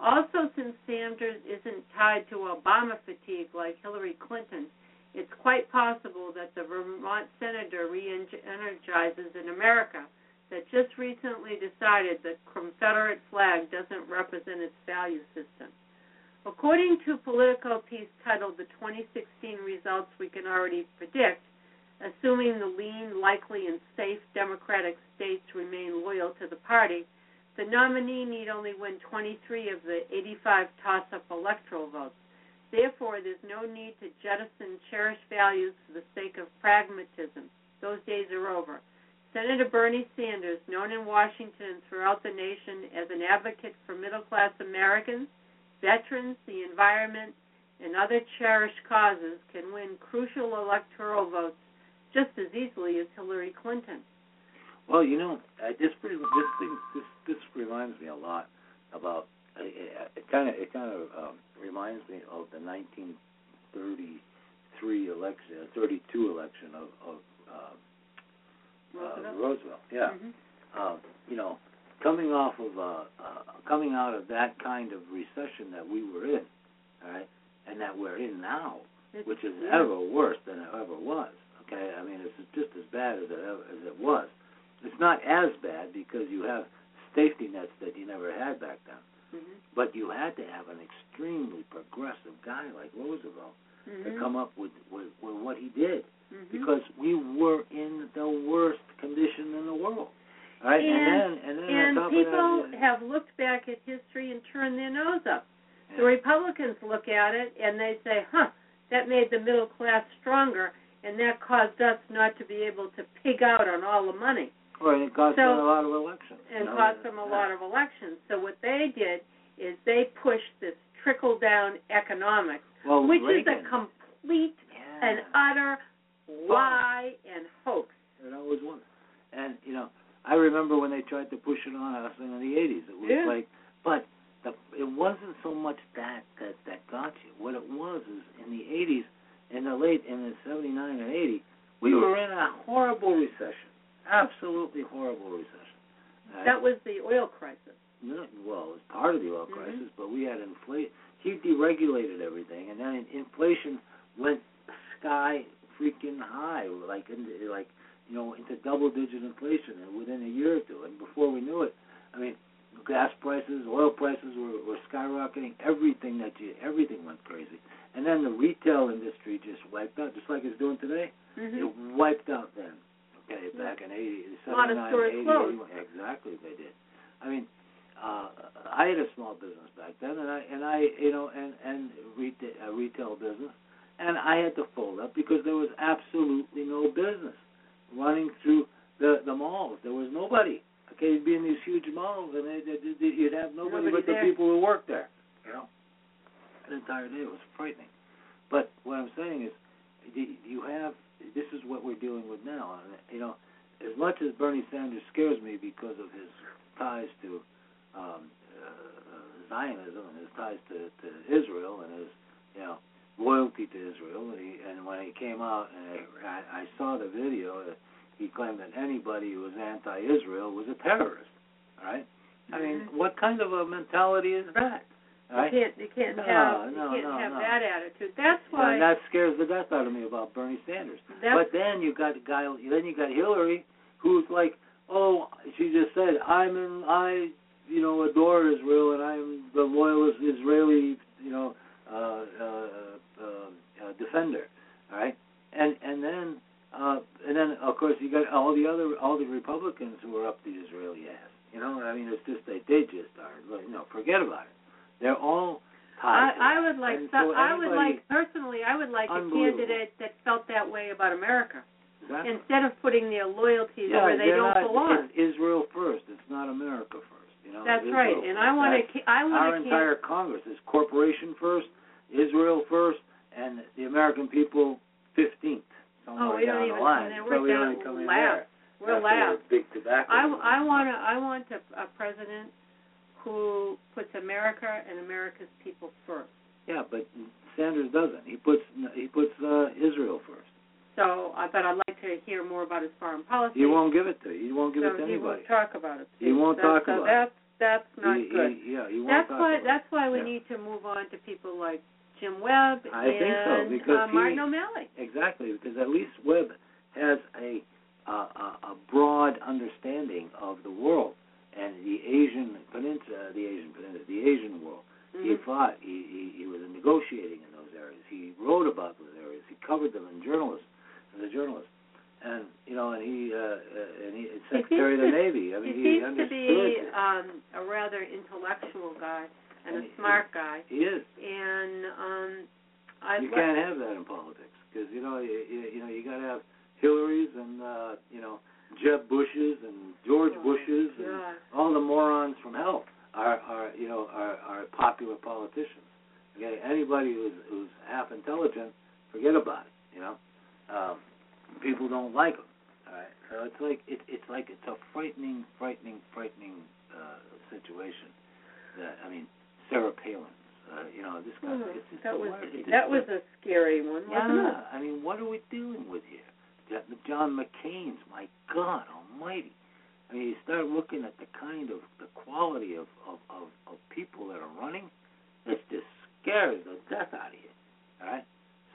Also, since Sanders isn't tied to Obama fatigue like Hillary Clinton, it's quite possible that the Vermont senator re energizes an America that just recently decided the Confederate flag doesn't represent its value system. According to Politico piece titled The 2016 Results We Can Already Predict, assuming the lean, likely, and safe Democratic states remain loyal to the party, the nominee need only win 23 of the 85 toss up electoral votes. Therefore, there's no need to jettison cherished values for the sake of pragmatism. Those days are over. Senator Bernie Sanders, known in Washington and throughout the nation as an advocate for middle class Americans, veterans, the environment, and other cherished causes, can win crucial electoral votes just as easily as Hillary Clinton. Well, you know, this pretty, this thing this this reminds me a lot about uh, it. Kind of it kind of um, reminds me of the 1933 election, uh, 32 election of, of uh, Roosevelt. Uh, Roosevelt. Yeah. Mm-hmm. Uh, you know, coming off of uh, uh, coming out of that kind of recession that we were in, all right, and that we're in now, It's, which is yeah. ever worse than it ever was. Okay, I mean it's just as bad as it ever, as it was. It's not as bad because you have safety nets that you never had back then. Mm-hmm. But you had to have an extremely progressive guy like Roosevelt Mm-hmm. to come up with, with with what he did Mhm. because we were in the worst condition in the world. Right, and, then and then and people that, have looked back at history and turned their nose up. yeah. The Republicans look at it and they say, "Huh, that made the middle class stronger, and that caused us not to be able to pig out on all the money Well, and it cost So- them a lot of elections. and know, cost them a yeah. lot of elections." So what they did is they pushed this trickle down economics, well, which Reagan, is a complete yeah. and utter lie and hoax. It always was. And you know, I remember when they tried to push it on us in the '80s. It was Yeah. like, but the, it wasn't so much that that that got you. What it was is in the '80s, in the late in the '79 and '80, we were in a horrible recession, absolutely horrible recession. Right? That was the oil crisis. No, well, it was part of the oil Mhm. crisis, but we had inflation. He deregulated everything, and then inflation went sky freaking high, like in, like you know, into double-digit inflation within a year or two. And before we knew it, I mean, gas prices, oil prices were, were skyrocketing. Everything that you, everything went crazy. And then the retail industry just wiped out, just like it's doing today. Mm-hmm. It wiped out then. Okay, yeah. back in '80, '79, a lot of stores 80, Exactly, they did. I mean, uh, I had a small business back then, and I and I, you know, and and retail, a retail business, and I had to fold up because there was absolutely no business running through the the malls. There was nobody. Okay, you'd be in these huge malls, and they, they, they, you'd have nobody, Nobody but the people who work there. You know, the entire day was frightening. But what I'm saying is, you you have this is what we're dealing with now. And, you know, as much as Bernie Sanders scares me because of his ties to um, uh, Zionism and his ties to, to Israel and his you know loyalty to Israel, and, he, and when he came out and I, I saw the video, uh, he claimed that anybody who was anti-Israel was a terrorist. All right. I mean, Mhm. what kind of a mentality is that? Right. You can't you can't No, have no, you can't no, have no. that attitude. That's why And that scares the death out of me about Bernie Sanders. But then you got guy. Then you got Hillary, who's like, oh, she just said, I'm in, I, you know, adore Israel, and I'm the loyalist Israeli, you know, uh, uh, uh, uh, defender. All right, and and then uh, and then of course you got all the other all the Republicans who are up the Israeli ass. You know, I mean, it's just they they just are. You know, forget about it. They're all tied. I, I would like so I would like personally I would like a candidate that felt that way about America Exactly. instead of putting their loyalties yeah, where they don't not, belong. It's Israel first. It's not America first. You know, That's Israel right. first. And I want to I want our entire Congress is corporation first, Israel first, and the American people fifteenth. Somewhere Oh, we don't down even the line. come. So We're we down don't even come in last. there. We're last. Big tobacco. I, I want to I want a, a president who puts America and America's people first. Yeah, but Sanders doesn't. He puts he puts uh, Israel first. So I but I'd like to hear more about his foreign policy. He won't give it to you. He won't give so it to he anybody. won't talk about it. He won't That's- talk so about that's that's not He- he- good. yeah, he won't that's talk why about that's it. why we Yeah. need to move on to people like Jim Webb I and think so, because uh, he- O'Malley. Exactly, because at least Webb has a uh, a, a broad understanding of the world and the Asian peninsula, the Asian peninsula, the Asian world. He Mhm. fought. He, he he was negotiating in those areas. He wrote about those areas. He covered them in journalists as a journalist. And you know, and he uh, uh, and he Secretary of the Navy. I mean, he he, seems to be um, a rather intellectual guy and, a smart guy. he is. And um, I you can't have that in politics because you know you, you, you know you got to have Hillarys and uh, you know Jeb Bushes and George Oh, Bushes and all the morons from hell are are you know are are popular politicians. Okay, anybody who's who's half intelligent, forget about it. You know, um, people don't like them. All right, so it's like it, it's like it's a frightening, frightening, frightening uh, situation. That I mean, Sarah Palin. Uh, you know, this guy. Hmm, it's just that was it's that was a scary one, wasn't it? yeah, I mean, what are we dealing with here? John McCain's, my God Almighty! I mean, you start looking at the kind of the quality of of of, of people that are running. It just scares the death out of you. All right,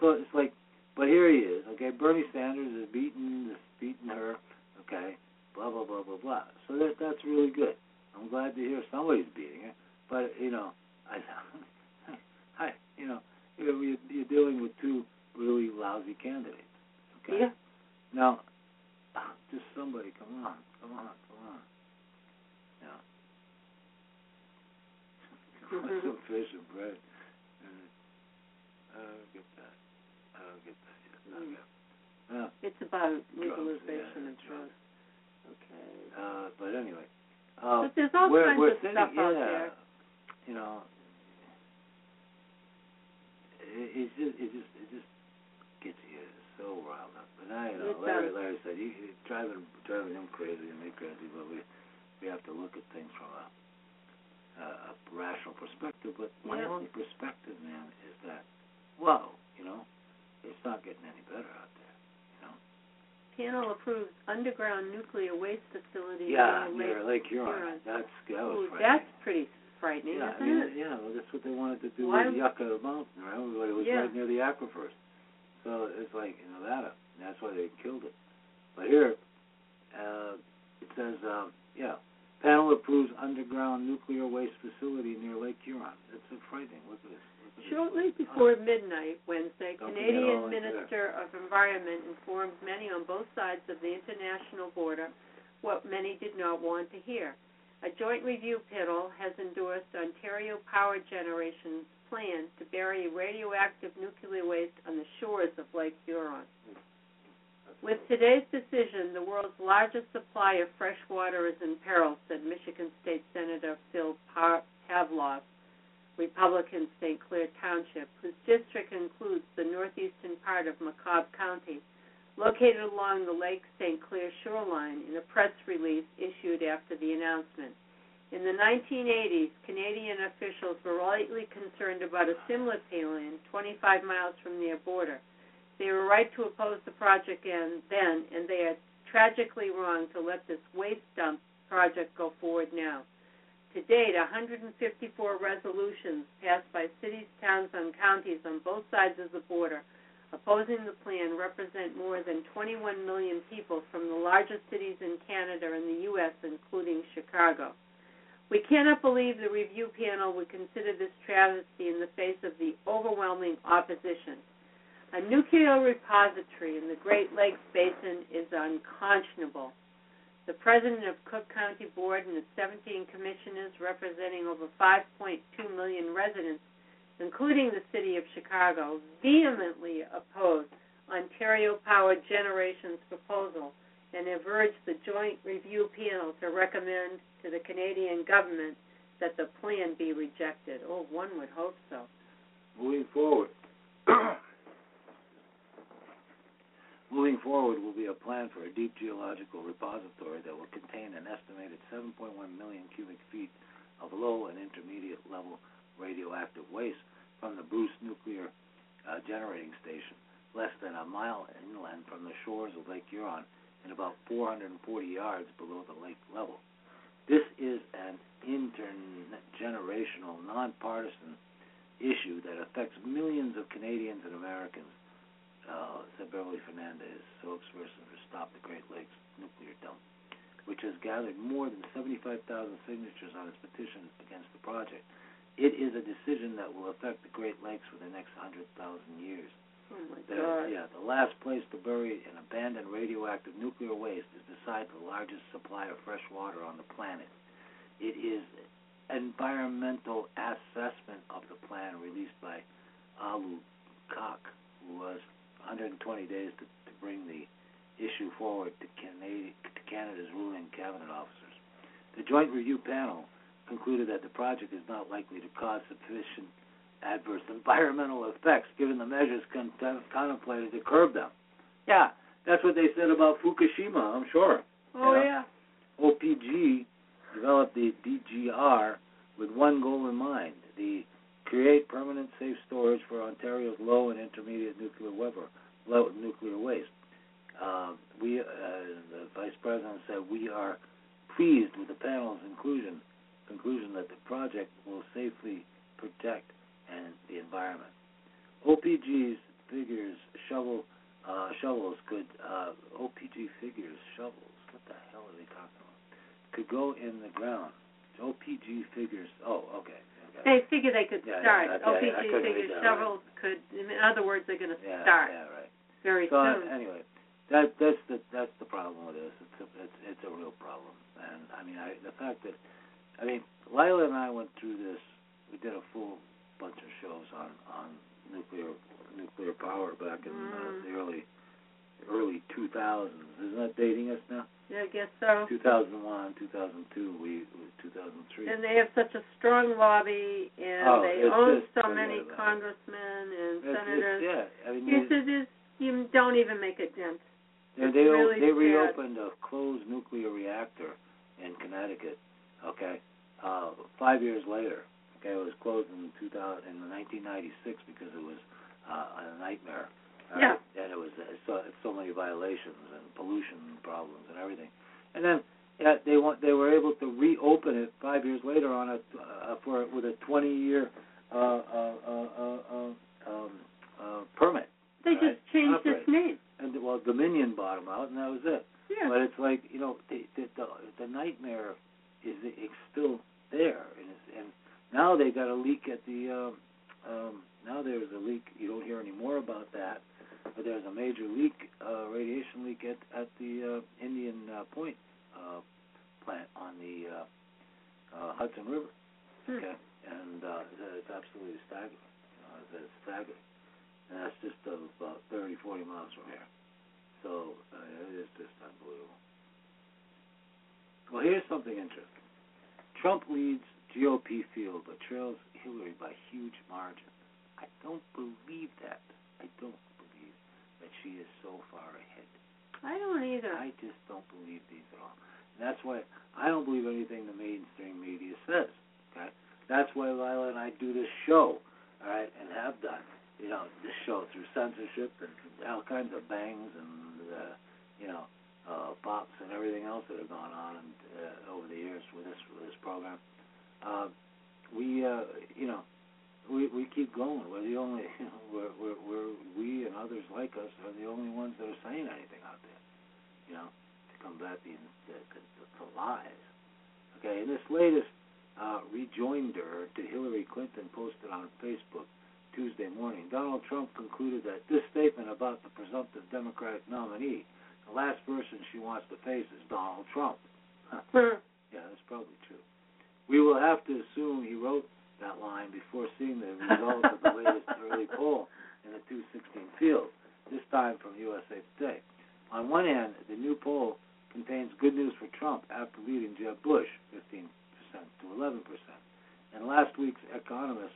so it's like, but here he is. Okay, Bernie Sanders is beating is beating her. Okay, blah blah blah blah blah. So that that's really good. I'm glad to hear somebody's beating her. But you know, I, I you know, you know, you're, you're dealing with two really lousy candidates. Okay. Yeah. Now, just somebody, come on, come on, come on. Yeah. Some fish and bread. Uh, I don't get that. I don't get that yet. Mm. yet. Yeah. It's about legalization yeah, of drugs. Okay. Uh, but anyway. Uh, But there's all we're, kinds we're of sitting, stuff yeah, out there. You know, it, it's just, it just, it just gets you so riled up. But I, you know, Larry. Larry said, you, you driving, driving him crazy and me crazy, but we, we have to look at things from a, a, a rational perspective. But my Yeah. only perspective, man, is that, whoa, you know, it's not getting any better out there. Panel approves underground nuclear waste facility Yeah, near Lake Lake Huron. Huron. That's that was Ooh, that's pretty frightening, yeah, I isn't mean, it? yeah, well, that's what they wanted to do Why- with Yucca Mountain, right? It was Yeah. right near the aquifers. So it's like in Nevada. And that's why they killed it. But here, uh, it says, um, yeah, Panel approves underground nuclear waste facility near Lake Huron. That's so frightening. Look at this. Look at this. Shortly before midnight Wednesday, Don't Canadian Minister of Environment informed many on both sides of the international border what many did not want to hear. A joint review panel has endorsed Ontario Power Generation's plan to bury radioactive nuclear waste on the shores of Lake Huron. With today's decision, the world's largest supply of fresh water is in peril, said Michigan State Senator Phil Pa- Pavlov, Republican St. Clair Township, whose district includes the northeastern part of Macomb County, located along the Lake St. Clair shoreline, in a press release issued after the announcement. In the 1980s, Canadian officials were rightly concerned about a similar payload 25 miles from their border. They were right to oppose the project then, and they are tragically wrong to let this waste dump project go forward now. To date, 154 resolutions passed by cities, towns, and counties on both sides of the border opposing the plan represent more than 21 million people from the largest cities in Canada and the U.S., including Chicago. We cannot believe the review panel would consider this travesty in the face of the overwhelming opposition. A nuclear repository in the Great Lakes Basin is unconscionable. The president of Cook County Board and its 17 commissioners representing over 5.2 million residents, including the city of Chicago, vehemently oppose Ontario Power Generation's proposal and have urged the Joint Review Panel to recommend to the Canadian government that the plan be rejected. Oh, one would hope so. Moving forward. Moving forward will be a plan for a deep geological repository that will contain an estimated 7.1 million cubic feet of low and intermediate level radioactive waste from the Bruce Nuclear uh, Generating Station, less than a mile inland from the shores of Lake Huron and about 440 yards below the lake level. This is an intergenerational, nonpartisan issue that affects millions of Canadians and Americans, uh, said Beverly Fernandez, spokesperson for Stop the Great Lakes Nuclear Dump, which has gathered more than 75,000 signatures on its petition against the project. It is a decision that will affect the Great Lakes for the next 100,000 years. Oh my The, God. yeah, the last place to bury an abandoned radioactive nuclear waste is beside the largest supply of fresh water on the planet. It is environmental assessment of the plan released by Alu Kak, who was 120 days to, to bring the issue forward to, Canadi- to Canada's ruling cabinet officers. The Joint Review Panel concluded that the project is not likely to cause sufficient adverse environmental effects given the measures con- contemplated to curb them. Yeah, that's what they said about Fukushima, I'm sure. Oh Yeah. yeah. OPG developed the DGR with one goal in mind: the create permanent safe storage for Ontario's low and intermediate nuclear weather, low nuclear waste. Uh, we, uh, the vice president said, we are pleased with the panel's inclusion conclusion that the project will safely protect and the environment. OPG's figures shovel uh, shovels could uh, OPG figures shovels. What the hell are they talking about? Could go in the ground. OPG figures. Oh, okay. They figure they could Yeah, start. yeah, okay, OPG figures shovels could. In other words, they're going to yeah, start Yeah, right. very So soon. anyway, that that's the that's the problem with this. It's a, it's it's a real problem, and I mean, I the fact that, I mean, Lila and I went through this. We did a full bunch of shows on on nuclear nuclear power back in uh, Mm. the early early 2000s. Isn't that dating us now? yeah, I guess so. 2001, 2002, we it 2003. And they have such a strong lobby, and Oh, they own just- so many congressmen and It's- it's- senators. yeah, I mean, they- it is. You don't even make a dent. Yeah, they really they sad. reopened a closed nuclear reactor in Connecticut. Okay, uh, five years later. Okay, it was closed in 2000 in 1996 because it was uh, a nightmare. all Yeah. and it was uh, so so many violations and pollution problems and everything. And then yeah, they want they were able to reopen it five years later on a uh, for with a 20 year uh, uh, uh, uh, uh, um, uh, permit. They Right. just changed Operate. its name. And well, Dominion bought them out, and that was it. Yeah. But it's like you know the the the, the nightmare is it's still there, and it's, and now they got a leak at the. Um, um, now there's a leak. You don't hear any more about that, but there's a major leak, uh, radiation leak at at the uh, Indian uh, Point uh, plant on the uh, uh, Hudson River. Hmm. Okay, and uh, it's absolutely staggering. It's, it's staggering, and that's just about 30, 40 miles from here. So uh, it is just unbelievable. Well, here's something interesting. Trump leads GOP field but trails Hillary by huge margins. I don't believe that. I don't believe that she is so far ahead. I don't either. I just don't believe these at all. And that's why I don't believe anything the mainstream media says. Okay, that's why Lila and I do this show, all right, and have done. You know, this show through censorship and all kinds of bangs and uh, you know uh, pops and everything else that have gone on and, uh, over the years with this with this program. Uh, we uh, you know we we keep going. We're the only you know, we're, we're we're we and others like us are the only ones that are saying anything out there. You know, to combat the the, the, the lies. Okay, in this latest uh, rejoinder to Hillary Clinton posted on Facebook Tuesday morning, Donald Trump concluded that this statement about the presumptive Democratic nominee, the last person she wants to face is Donald Trump. Hmm. yeah, that's probably true. We will have to assume he wrote that line before seeing the results of the latest early poll in the 216 field, this time from USA Today. On one hand, the new poll contains good news for Trump after leading Jeb Bush 15% to 11%. In last week's Economist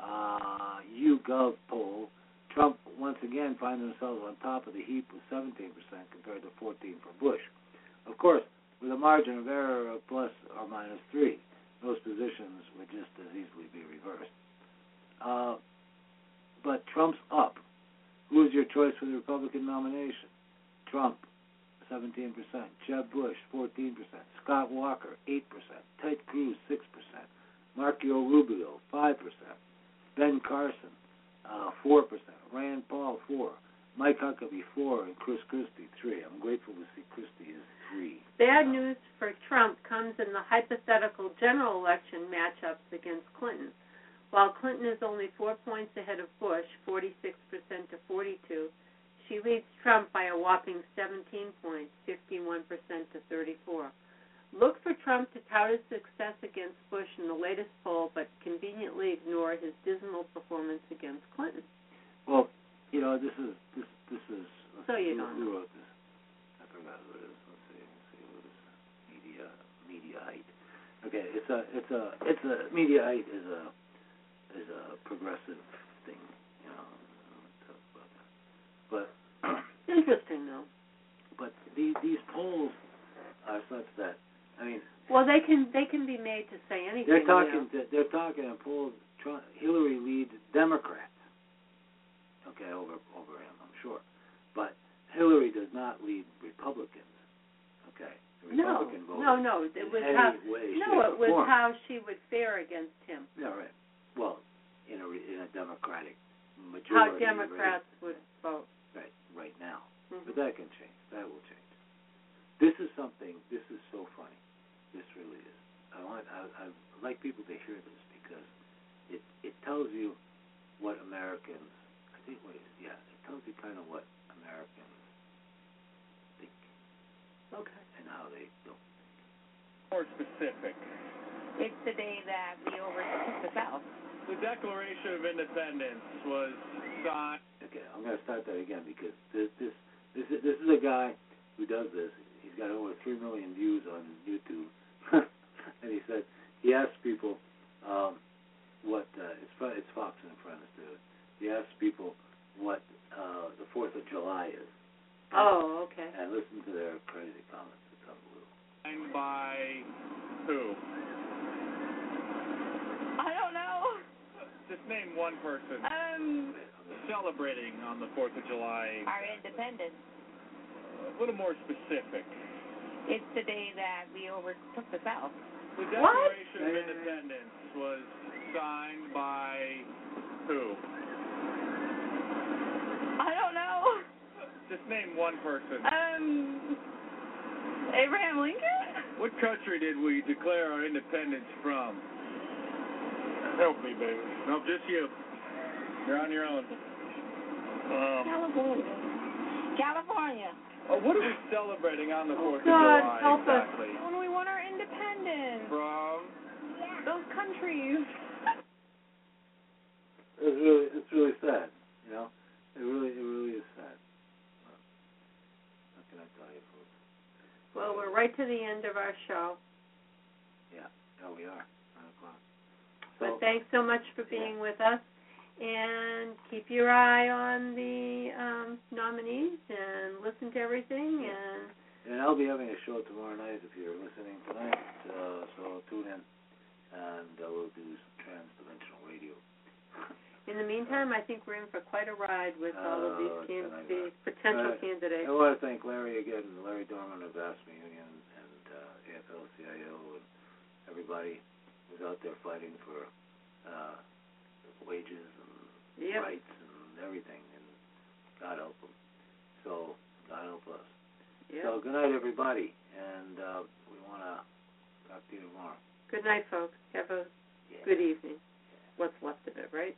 uh, YouGov poll, Trump once again finds himself on top of the heap with 17% compared to 14 for Bush. Of course, with a margin of error of plus or minus three. Those positions would just as easily be reversed. Uh, but Trump's up. Who is your choice for the Republican nomination? Trump, 17%. Jeb Bush, 14%. Scott Walker, 8%. Ted Cruz, 6%. Marco Rubio, 5%. Ben Carson, uh, 4%. Rand Paul, 4 Mike Huckabee, 4 and Chris Christie, 3 I'm grateful to see Christie is 3 Bad news for Trump comes in the hypothetical general election matchups against Clinton. While Clinton is only four points ahead of Bush, 46% to 42, she leads Trump by a whopping 17 points, 51% to 34. Look for Trump to tout his success against Bush in the latest poll, but conveniently ignore his dismal performance against Clinton. Well, you know, this is this this is. Uh, so you who, don't who wrote this? I forgot who it is. Let's see. Let's see who it is. Media Mediaite. Okay, it's a it's a it's a Mediaite is a is a progressive thing. You know, talk about that. But Interesting, though. but these these polls are such that I mean Well, they can they can be made to say anything. they're you know. talking to, they're talking in polls. Trump, Hillary leads Democrats. Okay, over over him, I'm sure. But Hillary does not lead Republicans. Okay, No, no, no. It was how way, no, it was form. how she would fare against him. Yeah, right. Well, in a in a Democratic majority. How Democrats would vote. Right, right now. Mhm. But that can change. That will change. This is something. This is so funny. This really is. I want. I, I like people to hear this because it it tells you what Americans. I think what it, yeah. It tells you kind of what Americans think Okay. and how they don't. More specific. It's the day that we overtook the South. The Declaration of Independence was signed. Okay, I'm going to start that again because this this this is, this is a guy who does this. He's got over three million views on YouTube, and he said he asks people um, what uh, it's it's Fox and Friends too. He asks people what uh, the Fourth of July is, Oh, okay. and listen to their crazy comments. It's unbelievable. Signed by who? I don't know. Just name one person Um, celebrating on the 4th of July. our independence. A little more specific. It's the day that we overtook the South. The What? Declaration of Independence was signed by who? I don't know. Just name one person. Um, Abraham Lincoln. What country did we declare our independence from? Help me, baby. Nope, just you. You're on your own. Um, California. California. Oh, what are we celebrating on the Oh, 4th of God, July help us. exactly? When we won our independence. From? Those countries. It's really, it's really sad. You know, it really, it really is sad. What can I tell you, folks? Well, we're right to the end of our show. Yeah, oh, we are. Nine o'clock. But thanks so much for being with us. And keep your eye on the um, nominees and listen to everything. And And I'll be having a show tomorrow night if you're listening tonight. Uh, so tune in, and uh, we'll do some trans-dimensional radio. in the meantime, I think we're in for quite a ride with all of these, Oh, can- these potential Uh, candidates. I want to thank Larry again, Larry Dorman of AFSCME Union and uh, AFL-CIO and everybody who's out there fighting for uh, wages Yep. rights and everything, and God help them. So God help us. Yep. So good night, everybody, and uh, we want to talk to you tomorrow. Good night, folks. Have a Yeah. good evening. What's left of it, right?